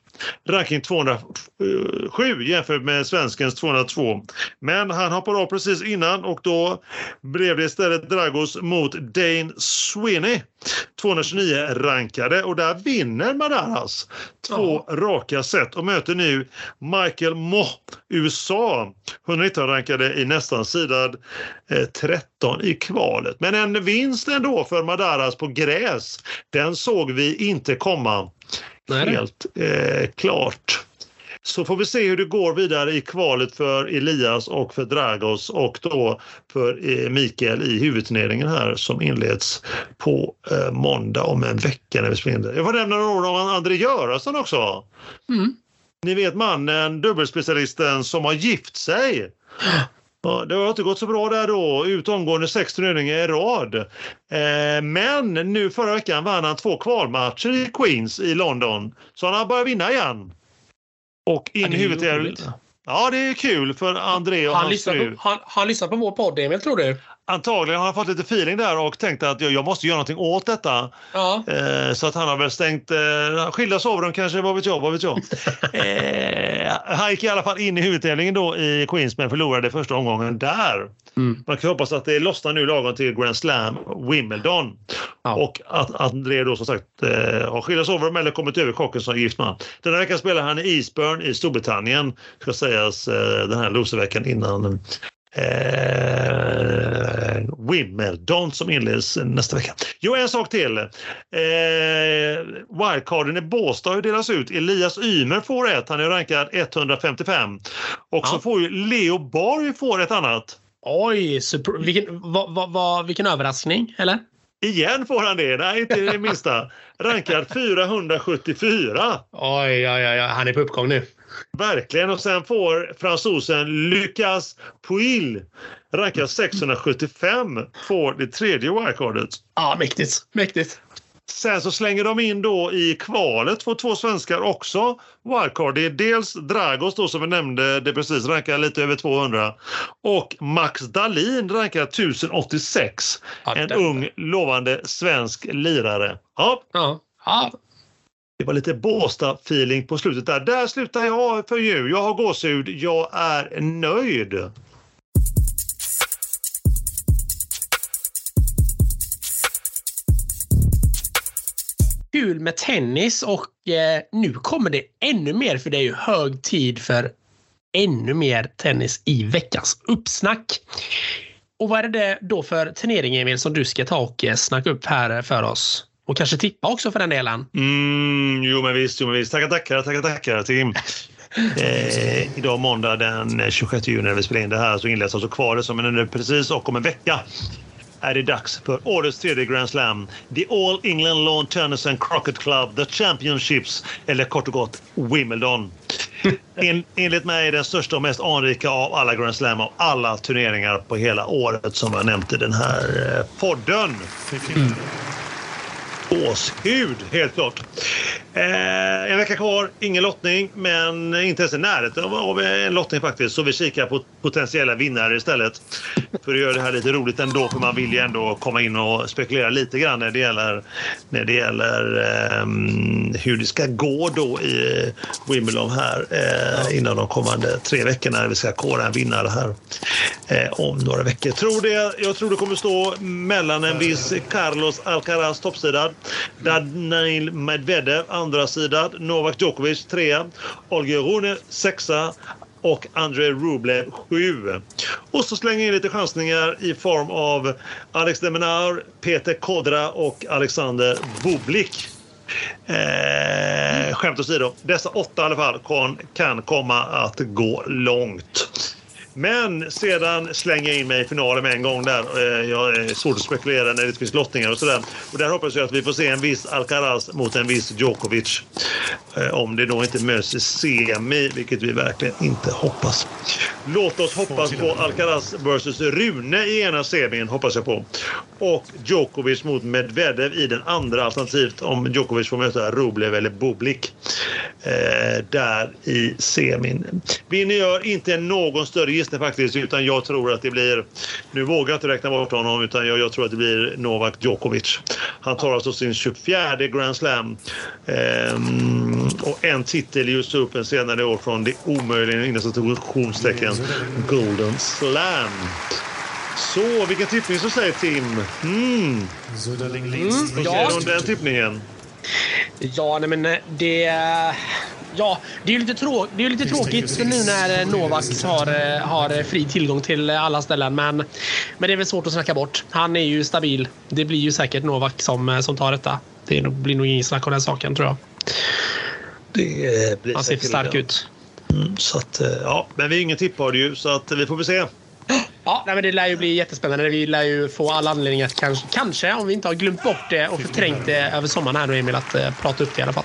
Ranking 207 jämfört med svenskens 202. Men han hoppade av precis innan och då blev det istället Dragos mot Dane Sweeney. 229 rankade och där vinner Madaras två raka set och möter nu Michael Moh, USA. 119 rankade i nästan sidad eh, 13 i kvalet. Men en vinst ändå för Madaras på gräs, den såg vi inte komma. Nej, Helt eh, klart. Så får vi se hur det går vidare i kvalet för Elias och för Dragos och då för eh, Mikael i huvudturneringen här som inleds på eh, måndag om en vecka när vi spelar in det. Jag får nämna några ord om André Göransson också. Mm. Ni vet mannen, dubbelspecialisten som har gift sig. Ja, det har inte gått så bra där då. Ut omgående sex turneringar i rad. Eh, men nu förra veckan vann han två kvalmatcher i Queens i London. Så han har börjat vinna igen. Och in i huvudet. Ja, det är kul för André och Han hans lyssnar, fru. på, han, han lyssnar på vår podd, Emil, tror du? Antagligen har han fått lite feeling där och tänkt att jag, jag måste göra någonting åt detta. Ja. Eh, så att han har väl stängt eh, skilda sovrum kanske, vad vet jag, vad vet jag. eh, han gick i alla fall in i huvudtävlingen då i Queens men förlorade första omgången där. Mm. Man kan hoppas att det lossnar nu lagom till Grand Slam Wimbledon. Ja. Och att André då som sagt eh, har skilda sovrum eller kommit över chocken som gift man. Denna vecka spelar han i Eastburn i Storbritannien. Ska sägas den här loserveckan innan eh, Wimbledon som inleds nästa vecka. Jo, en sak till. Eh, wildcarden i Båstad har ju delats ut. Elias Ymer får ett. Han är rankad 155. Och så Ja. får ju Leo Borg får ett annat. Oj, super, vilken, va, va, va, vilken överraskning, eller? Igen får han det. Nej, inte det minsta. Rankad 474. Oj, oj, oj, oj, han är på uppgång nu. Verkligen. Och sen får fransosen Lucas Puil, rankad 675, får det tredje wildcardet. Ja, mäktigt. Mäktigt. Sen så slänger de in då i kvalet får två svenskar också wildcard. Det är dels Dragos då som vi nämnde, det precis rankar lite över 200 och Max Dalin rankar 1086. Ja, En ung lovande svensk lirare. Ja, Ja. ja det var lite Båstad-feeling på slutet där. Där slutar jag för nu. Jag har gåshud. Jag är nöjd. Kul med tennis och eh, nu kommer det ännu mer för det är ju hög tid för ännu mer tennis i veckans uppsnack. Och vad är det då för turnering Emil som du ska ta och eh, snacka upp här för oss? Och kanske tippa också för den delen. Mm, jo men visst, jo men visst. Tackar, tackar, tackar, tackar Tim. Eh, idag måndag den 26 juni när vi spelar in det här så inleds alltså kvalet som är nu precis och om en vecka är det dags för årets tredje Grand Slam. The All England Lawn Tennis and Crocket Club, The Championships eller kort och gott Wimbledon. En, enligt mig den största och mest anrika av alla Grand Slam av alla turneringar på hela året som jag nämnt i den här eh, podden. Gåshud, helt klart. Eh, en vecka kvar, ingen lottning, men inte ens i närheten av- av en lottning faktiskt. Så vi kikar på potentiella vinnare istället. För att göra det här lite roligt ändå, för man vill ju ändå komma in och spekulera lite grann när det gäller, när det gäller eh, hur det ska gå då i Wimbledon här eh, innan de kommande tre veckorna när vi ska kora en vinnare här eh, om några veckor. Tror det, jag tror det kommer stå mellan en viss Carlos Alcaraz toppsidad, Daniil Medvedev andra sidan, Novak Djokovic trea, Olga Rune sexa och Andrei Rublev 7. Och så slänger jag in lite chansningar i form av Alex de Peter Kodra och Alexander Bublik. Eh, skämt åsido, dessa åtta i alla fall kan, kan komma att gå långt. Men sedan slänger jag in mig i finalen med en gång där. Eh, jag är svårt att spekulera när det finns lottningar och sådär. Och där hoppas jag att vi får se en viss Alcaraz mot en viss Djokovic. Eh, om det då inte möts i semi, vilket vi verkligen inte hoppas. Låt oss hoppas på Alcaraz vs Rune i ena semin, hoppas jag på. Och Djokovic mot Medvedev i den andra, alternativt om Djokovic får möta Rublev eller Bublik. Eh, där i semin. Vinner gör inte någon större gissning faktiskt, utan jag tror att det blir... Nu vågar jag inte räkna bort honom, utan jag, jag tror att det blir Novak Djokovic. Han tar alltså sin 24 Grand Slam ehm, och en titel i US Open senare i år från det omöjliga inom citationstecken Golden Slam. Så, vilken tippning så säger Tim? Mm. Mm, Vad säger du om den tippningen? Ja, nej men eh, det... Ja, det är ju lite, trå det är lite tråkigt nu när eh, Novak har, eh, har fri tillgång till alla ställen. Men, men det är väl svårt att snacka bort. Han är ju stabil. Det blir ju säkert Novak som, som tar detta. Det blir nog ingen snack om den saken tror jag. Det blir Han ser för stark ut. Mm, så att, ja, men vi är ingen tippad ju, så att vi får väl se. Ja, nej, men det lär ju bli jättespännande. Vi lär ju få alla anledningar att kanske, kanske, om vi inte har glömt bort det och förträngt det över sommaren här då Emil, att uh, prata upp det i alla fall.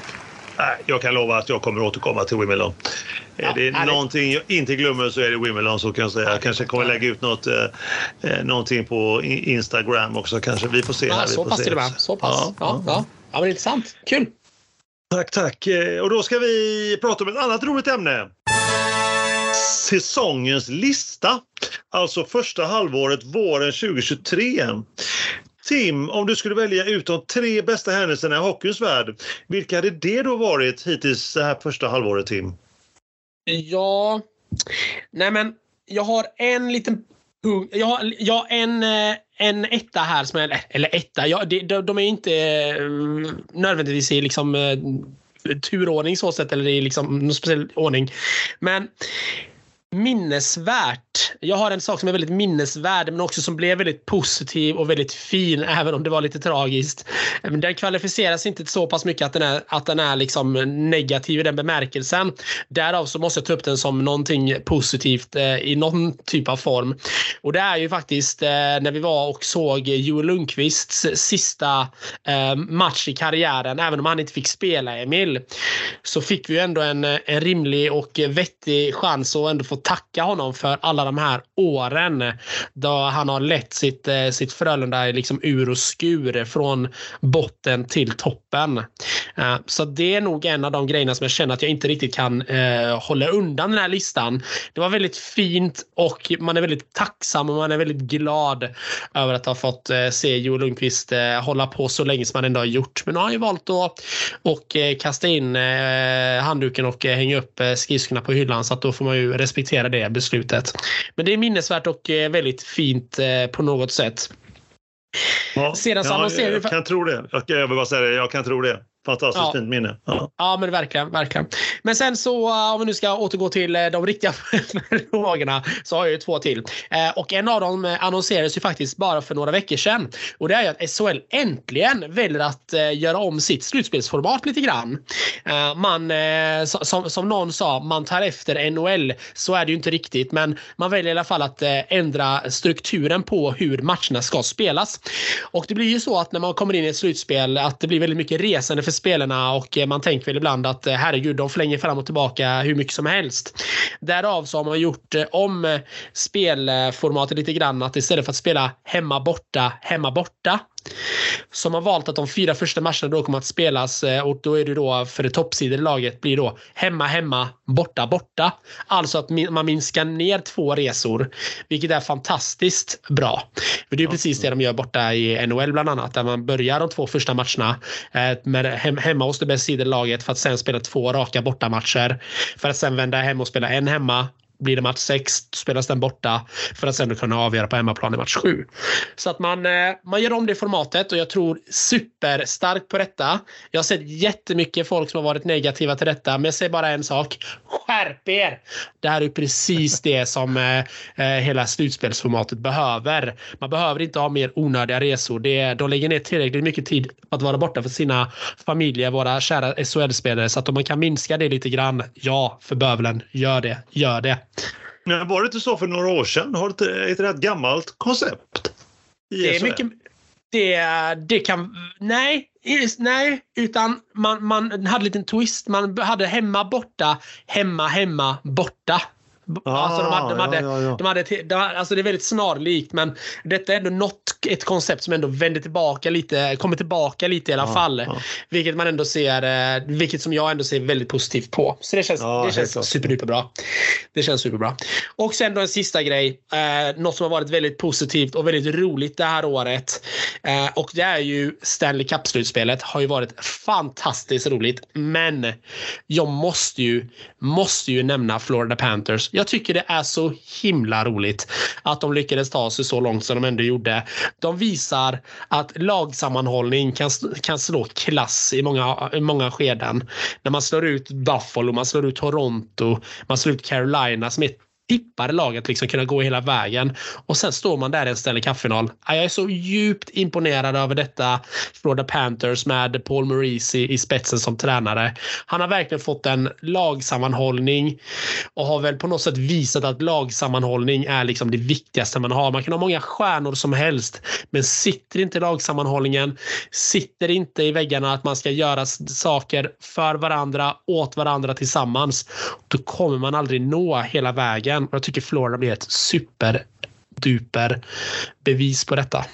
Jag kan lova att jag kommer återkomma till Wimbledon. Ja, är det härligt. någonting jag inte glömmer så är det Wimbledon så kan jag säga. Jag kanske kommer lägga ut något, eh, någonting på Instagram också kanske. Vi får se. Ja, här. så pass till och med. Så pass. Ja, ja, ja. ja men intressant. Kul. Tack, tack. Och då ska vi prata om ett annat roligt ämne säsongens lista. Alltså första halvåret våren 2023. Tim, om du skulle välja ut de tre bästa händelserna i hockeyns värld, vilka hade det då varit hittills det här första halvåret, Tim? Ja, nej men jag har en liten punkt. Jag har, jag har en, eh, en etta här, som är, eller etta, jag, de, de är inte eh, nödvändigtvis i liksom eh, turordning så sätt, eller i liksom någon speciell ordning. Men minnesvärt. Jag har en sak som är väldigt minnesvärd men också som blev väldigt positiv och väldigt fin även om det var lite tragiskt. Den kvalificeras inte så pass mycket att den är, att den är liksom negativ i den bemärkelsen. Därav så måste jag ta upp den som någonting positivt eh, i någon typ av form. Och det är ju faktiskt eh, när vi var och såg Joel Lundqvists sista eh, match i karriären, även om han inte fick spela Emil, så fick vi ändå en, en rimlig och vettig chans att ändå få tacka honom för alla de här åren då han har lett sitt, eh, sitt Frölunda liksom ur och skur från botten till toppen. Eh, så det är nog en av de grejerna som jag känner att jag inte riktigt kan eh, hålla undan den här listan. Det var väldigt fint och man är väldigt tacksam och man är väldigt glad över att ha fått se Joel Lundqvist hålla på så länge som han ändå har gjort. Men nu har han ju valt att och kasta in handduken och hänga upp skridskorna på hyllan så att då får man ju respektera respektera det beslutet. Men det är minnesvärt och eh, väldigt fint eh, på något sätt. Ja, Sedan så ja, jag, jag kan tro det. Jag, jag vill bara säga det, jag kan tro det. Fantastiskt ja. fint minne. Ja. ja, men verkligen, verkligen. Men sen så eh, om vi nu ska återgå till eh, de riktiga frågorna så har jag ju två till. Eh, och en av dem annonserades ju faktiskt bara för några veckor sedan. Och det är ju att SHL äntligen väljer att göra om sitt slutspelsformat lite grann. Man, som, som någon sa, man tar efter NHL. Så är det ju inte riktigt, men man väljer i alla fall att ändra strukturen på hur matcherna ska spelas. Och det blir ju så att när man kommer in i ett slutspel att det blir väldigt mycket resande för spelarna och eh, man tänker väl ibland att eh, herregud, de flänger fram och tillbaka hur mycket som helst. Därav så har man gjort eh, om spelformatet lite grann att istället för att spela hemma borta, hemma borta som har valt att de fyra första matcherna då kommer att spelas eh, och då är det då för det toppsidade laget blir då hemma, hemma, borta, borta. Alltså att man minskar ner två resor, vilket är fantastiskt bra. För det är precis det de gör borta i NHL bland annat, där man börjar de två första matcherna eh, med hemma hos det bästa sidade laget för att sen spela två raka bortamatcher för att sen vända hem och spela en hemma blir det match 6 spelas den borta för att sen kunna avgöra på hemmaplan i match 7. Så att man, eh, man gör om det formatet och jag tror superstarkt på detta. Jag har sett jättemycket folk som har varit negativa till detta men jag säger bara en sak. Skärp er! Det här är precis det som eh, eh, hela slutspelsformatet behöver. Man behöver inte ha mer onödiga resor. Det, de lägger ner tillräckligt mycket tid på att vara borta för sina familjer, våra kära SHL-spelare. Så att om man kan minska det lite grann, ja, för bövelen, gör det. Gör det. Men var det inte så för några år sedan? Har det ett rätt gammalt koncept? Det är mycket... Det, det kan... Nej, nej, utan man, man hade en liten twist. Man hade hemma, borta, hemma, hemma, borta. De hade, de hade, ja, ja, ja. De hade, de alltså det är väldigt snarlikt men detta är ändå något, ett koncept som ändå vänder tillbaka lite, kommer tillbaka lite i alla fall. Vilket man ändå ser, eh, vilket som jag ändå ser väldigt positivt på. Så det känns, det känns superduperbra. Det känns superbra. Och sen då en sista grej. Eh, något som har varit väldigt positivt och väldigt roligt det här året. Eh, och det är ju Stanley Cup-slutspelet. Har ju varit fantastiskt roligt. Men jag måste ju, måste ju nämna Florida Panthers jag tycker det är så himla roligt att de lyckades ta sig så långt som de ändå gjorde. De visar att lagsammanhållning kan, kan slå klass i många, i många skeden. När man slår ut Buffalo, man slår ut Toronto, man slår ut Carolina som är tippade laget liksom kunna gå hela vägen. Och sen står man där i en Stanley Cup-final. Jag är så djupt imponerad över detta Florida Panthers med Paul Maurice i, spetsen som tränare. Han har verkligen fått en lagsammanhållning och har väl på något sätt visat att lagsammanhållning är liksom det viktigaste man har. Man kan ha många stjärnor som helst, men sitter inte lagsammanhållningen, sitter inte i väggarna att man ska göra saker för varandra, åt varandra tillsammans, då kommer man aldrig nå hela vägen igen. Jag tycker Florida blir ett superduper bevis på detta.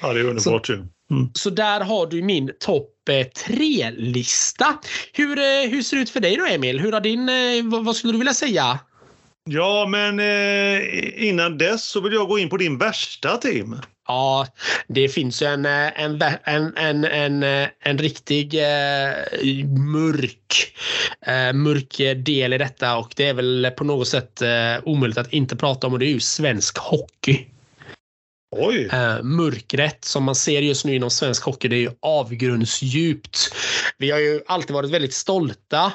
Ja, det är underbart ju. Mm. Så där har du min topp eh, tre-lista. Hur, eh, hur ser det ut för dig då, Emil? Hur har din, eh, vad skulle du vilja säga? Ja, men innan dess så vill jag gå in på din värsta, Tim. Ja, det finns ju en, eh, en, en, en, en, eh, en riktig eh, mörk, eh, mörk del i detta och det är väl på något sätt eh, omöjligt att inte prata om och det är ju svensk hockey. Oj. Eh, mörkret som man ser just nu inom svensk hockey det är ju avgrundsdjupt. Vi har ju alltid varit väldigt stolta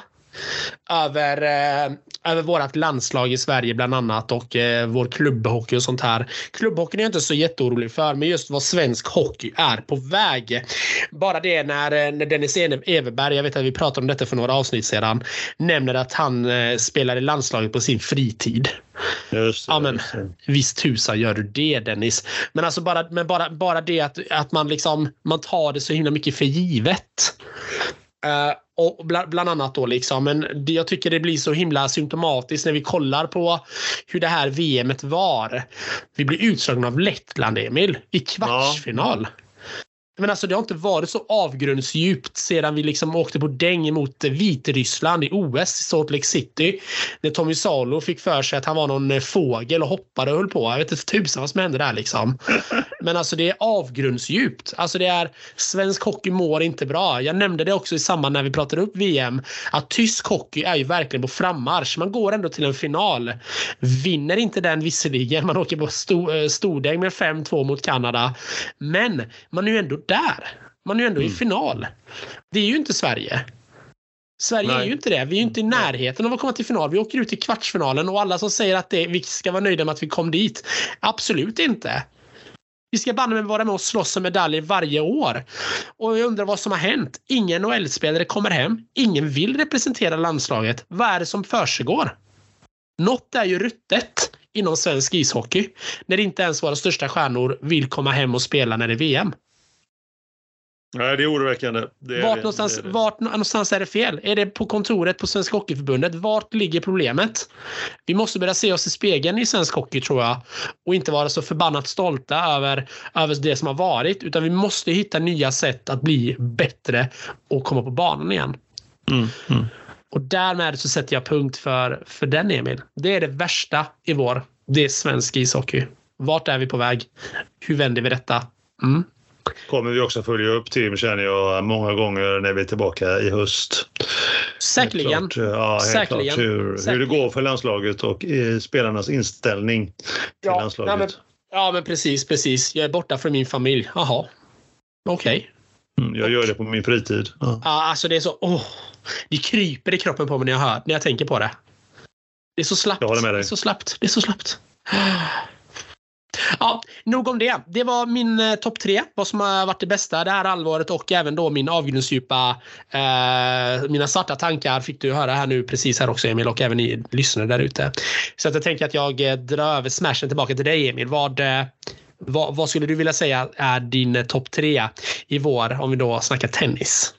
över, eh, över vårt landslag i Sverige bland annat och eh, vår klubbhockey och sånt här. Klubbhockeyn är jag inte så jätteorolig för, men just vad svensk hockey är på väg. Bara det när, eh, när Dennis Everberg, jag vet att vi pratade om detta för några avsnitt sedan, nämner att han eh, spelar i landslaget på sin fritid. Just det, ja, men, visst tusan gör du det Dennis. Men alltså bara, men bara, bara det att, att man liksom man tar det så himla mycket för givet. Uh, och bland, bland annat då liksom. Men jag tycker det blir så himla symptomatiskt när vi kollar på hur det här VMet var. Vi blir utslagna av Lettland, Emil, i kvartsfinal. Ja. Men alltså det har inte varit så avgrundsdjupt sedan vi liksom åkte på däng mot Vitryssland i OS i Salt Lake City. När Tommy Salo fick för sig att han var någon fågel och hoppade och höll på. Jag vet inte tusan vad som hände där liksom. Men alltså det är avgrundsdjupt. Alltså det är svensk hockey mår inte bra. Jag nämnde det också i samband när vi pratade upp VM att tysk hockey är ju verkligen på frammarsch. Man går ändå till en final. Vinner inte den visserligen. Man åker på sto, stordäng med 5-2 mot Kanada. Men man är ju ändå där. Man är ju ändå mm. i final. Det är ju inte Sverige. Sverige Nej. är ju inte det. Vi är ju inte i närheten av att komma till final. Vi åker ut i kvartsfinalen och alla som säger att det, vi ska vara nöjda med att vi kom dit. Absolut inte. Vi ska banne mig vara med och slåss om medaljer varje år. Och jag undrar vad som har hänt. Ingen NHL-spelare kommer hem. Ingen vill representera landslaget. Vad är det som försiggår? Något är ju ruttet inom svensk ishockey. När inte ens våra största stjärnor vill komma hem och spela när det är VM. Nej, det är oroväckande. Det är vart, det, någonstans, det är vart någonstans är det fel? Är det på kontoret på Svenska Hockeyförbundet? Vart ligger problemet? Vi måste börja se oss i spegeln i svensk hockey tror jag och inte vara så förbannat stolta över, över det som har varit utan vi måste hitta nya sätt att bli bättre och komma på banan igen. Mm, mm. Och därmed så sätter jag punkt för, för den Emil. Det är det värsta i vår. Det är svensk ishockey. Vart är vi på väg? Hur vänder vi detta? Mm kommer vi också följa upp Tim känner jag många gånger när vi är tillbaka i höst. Säkerligen. Helt klart, ja, helt Säkerligen. klart hur, hur det går för landslaget och eh, spelarnas inställning till Ja, landslaget. nej, men, ja, men precis, precis. Jag är borta från min familj. Jaha. Okej. mm, jag gör det på min fritid. Ja. Ja, alltså det är så... Åh, det kryper i kroppen på mig när jag hör, när jag tänker på det. Det är så slappt. Jag håller med dig. Det är så slappt. Det är så slappt. Ja, nog om det. Det var min eh, topp tre. Vad som har varit det bästa det här halvåret och även då min avgrundsdjupa, eh, mina svarta tankar fick du höra här nu precis här också Emil och även ni lyssnare där ute. Så att jag tänker att jag eh, drar över smashen tillbaka till dig Emil. Vad, eh, vad, vad skulle du vilja säga är din eh, topp tre i vår om vi då snackar tennis?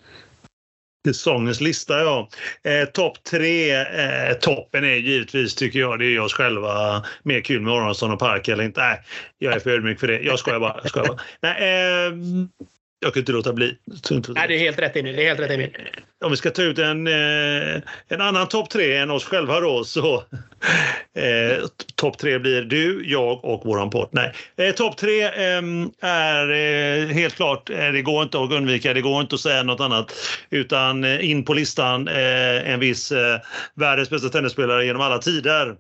Säsongens lista, ja. Eh, Topp tre. Eh, toppen är givetvis, tycker jag, det är oss själva. Mer kul med Aronsson och Park eller inte. Nej, jag är för ödmjuk för det. Jag skojar bara. Jag, skojar bara. Nej, eh, jag kan inte låta bli. Nej, det är helt rätt Emil. Det är helt rätt Emil. Om vi ska ta ut en, eh, en annan topp tre än oss själva då så eh, topp tre blir du, jag och våran podd. Nej, eh, topp tre eh, är helt klart, eh, det går inte att undvika, det går inte att säga något annat utan eh, in på listan en viss världens bästa tennisspelare genom alla tider.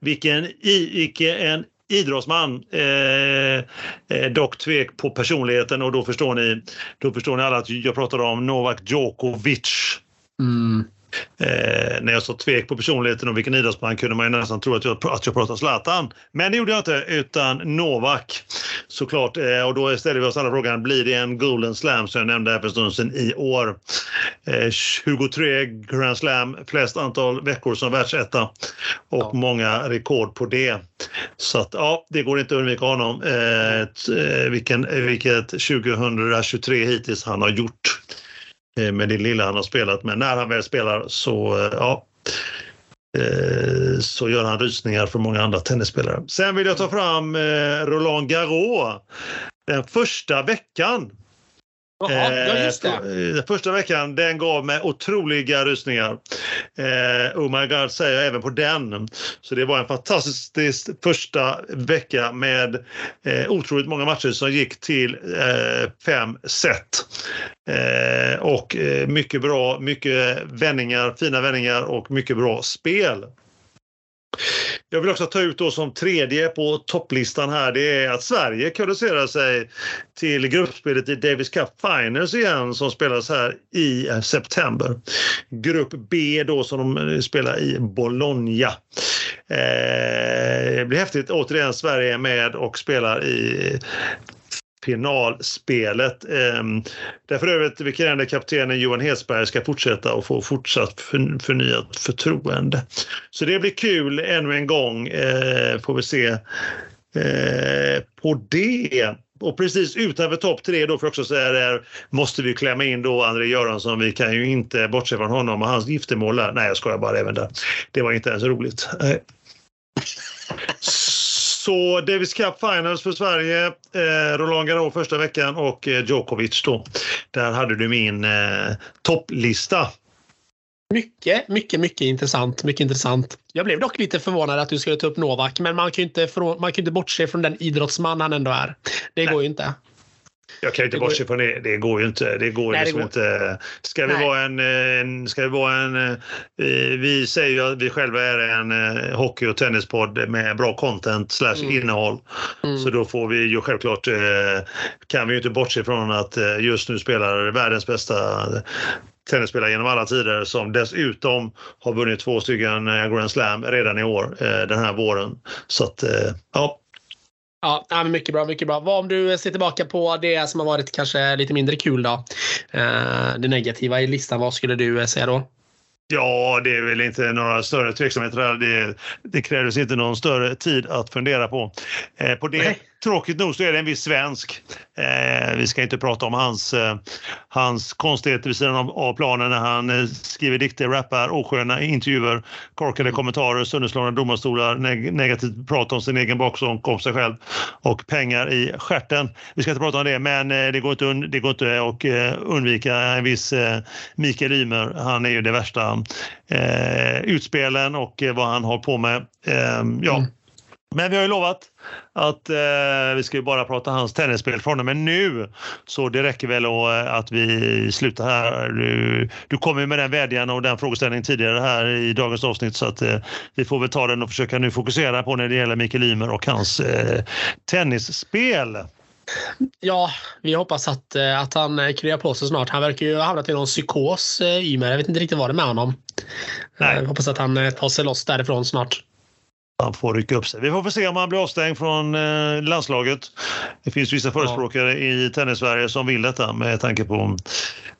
Vilken, i, vilken en idrottsman. Eh, eh, dock tvek på personligheten och då förstår ni, då förstår ni alla att jag pratar om Novak Djokovic. Mm. Eh, när jag sa tvek på personligheten och vilken idrottsman kunde man ju nästan tro att jag, att jag pratade Zlatan. Men det gjorde jag inte, utan Novak såklart. Eh, och då ställer vi oss alla frågan, blir det en Golden Slam som jag nämnde här för en stund sedan i år? Eh, 23 Grand Slam, flest antal veckor som världsetta och Ja. många rekord på det. Så att ja, det går inte att undvika honom. Eh, eh, vilken, vilket 2023 hittills han har gjort Eh, med det lilla han har spelat. Men när han väl spelar så, eh, ja, eh, så gör han rysningar för många andra tennisspelare. Sen vill jag ta fram Roland Garros. Den första veckan. Jaha, ja just det. Eh, Den första veckan den gav mig otroliga rysningar. Eh, oh my god säger jag även på den. Så det var en fantastisk första vecka med eh, otroligt många matcher som gick till eh, fem set. Eh, och eh, mycket bra, mycket vändningar, fina vändningar och mycket bra spel. Jag vill också ta ut då som tredje på topplistan här, det är att Sverige kvalificerar sig till gruppspelet i Davis Cup Finals igen som spelas här i eh, september. Grupp B då som de eh, spelar i Bologna. Eh, det blir häftigt. Återigen Sverige är med och spelar i finalspelet. Ehm, där för övrigt vikarierande kaptenen Johan Hedsberg ska fortsätta och få fortsatt för, förnyat förtroende. Så det blir kul ännu en gång ehm, får vi se ehm, på det. Och precis utanför topp tre då får jag också säga där måste vi klämma in då André Göransson. Vi kan ju inte bortse från honom och hans giftermål där. Nej, jag skojar bara även där. Det var inte ens roligt. Eh. Så Davis Cup Finals för Sverige, eh, Roland Garros första veckan och eh, Djokovic då. Där hade du min eh, topplista. Mycket, mycket, mycket intressant. Mycket intressant. Jag blev dock lite förvånad att du skulle ta upp Novak, men man kan ju inte, frå- man kan inte bortse från den idrottsman han ändå är. Det Nej. går ju inte. Jag kan ju inte Det bortse från det. Det går ju inte. Det går Nej, det liksom går- inte. Ska vi Nej. vara en... en ska vi vara en... eh, Vi säger ju att vi själva är en eh, hockey och tennispodd med bra content slash Mm. innehåll. Mm. Så då får vi ju självklart... eh, Kan vi ju inte bortse från att just nu spelar världens bästa tennisspelare genom alla tider som dessutom har vunnit två stycken Grand Slam redan i år, den här våren. Så att, ja. Ja, men mycket bra, mycket bra. Vad om du ser tillbaka på det som har varit kanske lite mindre kul då? Eh, det negativa i listan, vad skulle du eh, säga då? Ja, det är väl inte några större tveksamheter där. Det, det krävs inte någon större tid att fundera på. Eh, på det, Nej tråkigt nog så är det en viss svensk. Eh, vi ska inte prata om hans, eh, hans konstigheter vid sidan av, av planen när han eh, skriver dikter, rappar, osköna intervjuer, korkade kommentarer, sönderslagna domarstolar, neg negativt prat om sin egen bakgrund, om sig själv och pengar i stjärten. Vi ska inte prata om det, men eh, det går inte, un- det går inte att eh, undvika en viss eh, Mikael Ymer. Han är ju det värsta eh, utspelen och eh, vad han har på med. Eh, ja, Mm. Men vi har ju lovat att eh, vi ska ju bara prata hans tennisspel från och med nu. Så det räcker väl och, att vi slutar här. Du, du kom ju med den vädjan och den frågeställningen tidigare här i dagens avsnitt så att eh, vi får väl ta den och försöka nu fokusera på när det gäller Mikael Ymer och hans eh, tennisspel. Ja, vi hoppas att, eh, att han eh, kryar på sig snart. Han verkar ju ha hamnat i någon psykos, eh, Ymer. Jag vet inte riktigt vad det är med honom. Nej. Jag hoppas att han tar sig loss därifrån snart han får rycka upp sig. Vi får se om han blir avstängd från eh, landslaget. Det finns vissa förespråkare ja. i tennis-Sverige som vill detta med tanke på...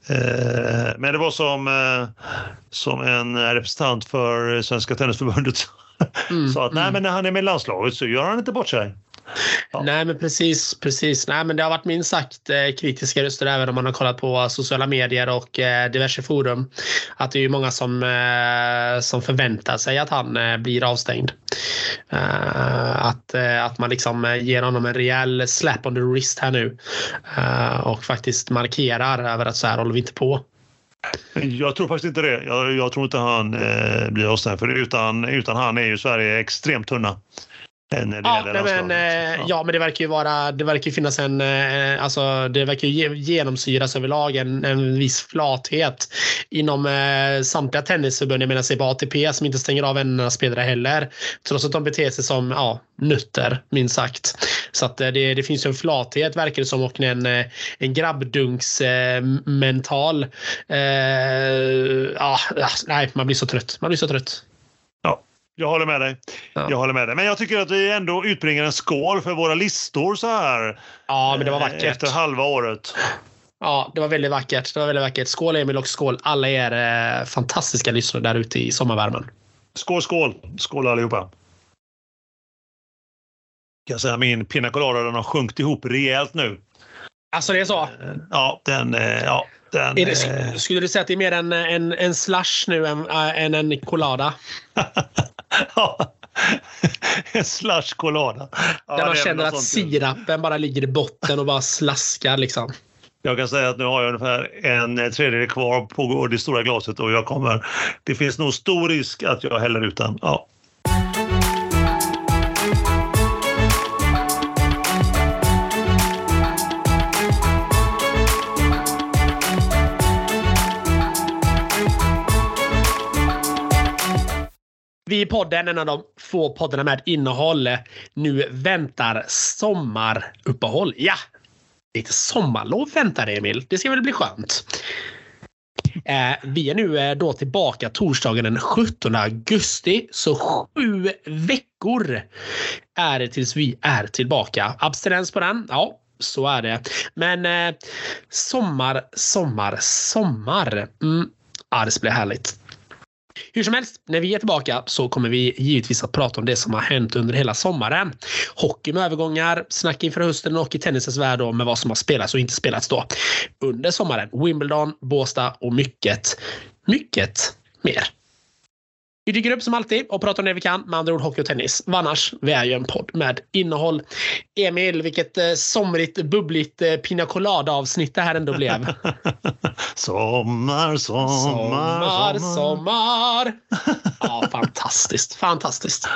Eh, men det var som, eh, som en representant för Svenska Tennisförbundet mm, sa att mm. nej, men när han är med i landslaget så gör han inte bort sig. Ja. Nej, men precis, precis. Nej, men det har varit minst sagt eh, kritiska röster även om man har kollat på sociala medier och eh, diverse forum. Att det är många som, eh, som förväntar sig att han blir avstängd. Att, att man liksom ger honom en rejäl slap on the wrist här nu. Och faktiskt markerar över att så här håller vi inte på. Jag tror faktiskt inte det. Jag, jag tror inte han blir avstängd för. Utan, utan han är ju Sverige extremt tunna. Ja, nej, men, ja. ja, men det verkar ju vara. Det verkar ju finnas en. Eh, alltså, det verkar ju genomsyras överlag en, en viss flathet inom eh, samtliga tennisförbund. Jag menar sig på ATP som inte stänger av en spelare heller. Trots att de beter sig som ja, nutter minst sagt. Så att eh, det, det finns ju en flathet verkar det som och en, eh, en grabbdunks-mental. Eh, ja, nej, man blir så trött. Man blir så trött. Jag håller med dig. Ja. Jag håller med dig. Men jag tycker att vi ändå utbringar en skål för våra listor så här. Ja, men det var vackert. Efter halva året. Ja, det var väldigt vackert. Det var väldigt vackert. Skål Emil och skål alla er eh, fantastiska lyssnare där ute i sommarvärmen. Skål, skål. Skål allihopa. Jag säga min pina colada den har sjunkit ihop rejält nu. Alltså det är så? Ja, den, eh, ja, den, det, eh, skulle du säga att det är mer en, en, en slush nu än, än en colada? ja. en slush colada. Ja, Där man känner att sirapen bara ligger i botten och bara slaskar liksom. Jag kan säga att nu har jag ungefär en tredjedel kvar på det stora glaset och jag kommer. Det finns nog stor risk att jag häller ut den. Ja. Vi i podden, en av de få poddarna med innehåll, nu väntar sommaruppehåll. Ja, lite sommarlov väntar Emil. Det ska väl bli skönt. Eh, vi är nu eh, då tillbaka torsdagen den 17 augusti. Så sju veckor är det tills vi är tillbaka. Abstinens på den? Ja, så är det. Men eh, sommar, sommar, sommar. Mm. Ja, det ska bli härligt. Hur som helst, när vi är tillbaka så kommer vi givetvis att prata om det som har hänt under hela sommaren. Hockey med övergångar, snack inför hösten och i tennisens värld med vad som har spelats och inte spelats då under sommaren. Wimbledon, Båstad och mycket, mycket mer. Vi dyker upp som alltid och pratar om det vi kan, med andra ord hockey och tennis. Annars, vi är ju en podd med innehåll. Emil, vilket eh, somrigt, bubbligt eh, pina colada-avsnitt det här ändå blev. sommar, sommar, sommar. Sommar, sommar. Ja, fantastiskt, fantastiskt.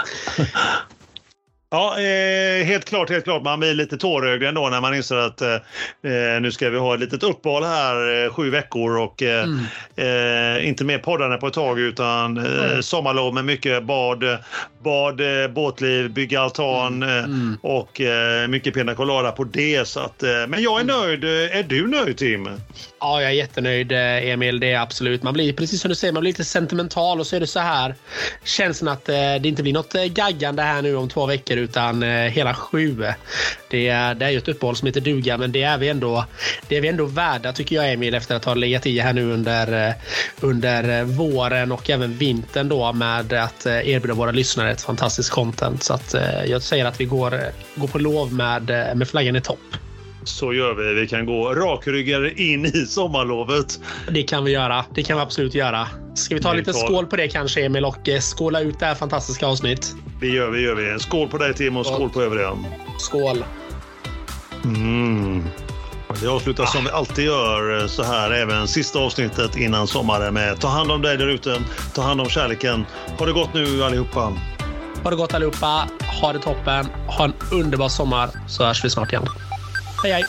Ja, eh, helt klart, helt klart. Man blir lite tårögd ändå när man inser att eh, eh, nu ska vi ha ett litet uppehåll här eh, sju veckor och eh, mm. Eh, inte mer poddande på ett tag utan mm. sommarlov med mycket bad, bad båtliv, bygga altan mm. mm. och mycket pina colada på det. Så att, men jag är mm. nöjd. Är du nöjd Tim? Ja, jag är jättenöjd Emil. Det är absolut. Man blir precis som du säger, man blir lite sentimental och så är det så här. Känslan att det inte blir något gaggande här nu om två veckor utan eh, hela sju. Det är, det är ju ett uppehåll som heter duga, men det är vi ändå, det är vi ändå värda tycker jag Emil efter att ha legat i här nu under, eh, under eh, våren och även vintern då med att eh, erbjuda våra lyssnare ett fantastiskt content. Så att jag säger att vi går, går på lov med, med flaggan i topp. Så gör vi. Vi kan gå rakryggade in i sommarlovet. Det kan vi göra. Det kan vi absolut göra. Ska vi ta lite skål på det kanske Emil och eh, skåla ut det här fantastiska avsnitt? Det gör vi. Gör vi. Skål på dig Tim och skål på övriga. Skål. Mm. Vi avslutar som vi alltid gör eh, så här även sista avsnittet innan sommaren med Ta hand om dig där ute. Ta hand om kärleken. Ha det gott nu allihopa. Ha det gott allihopa. Ha det toppen. Ha en underbar sommar så hörs vi snart igen. Hey,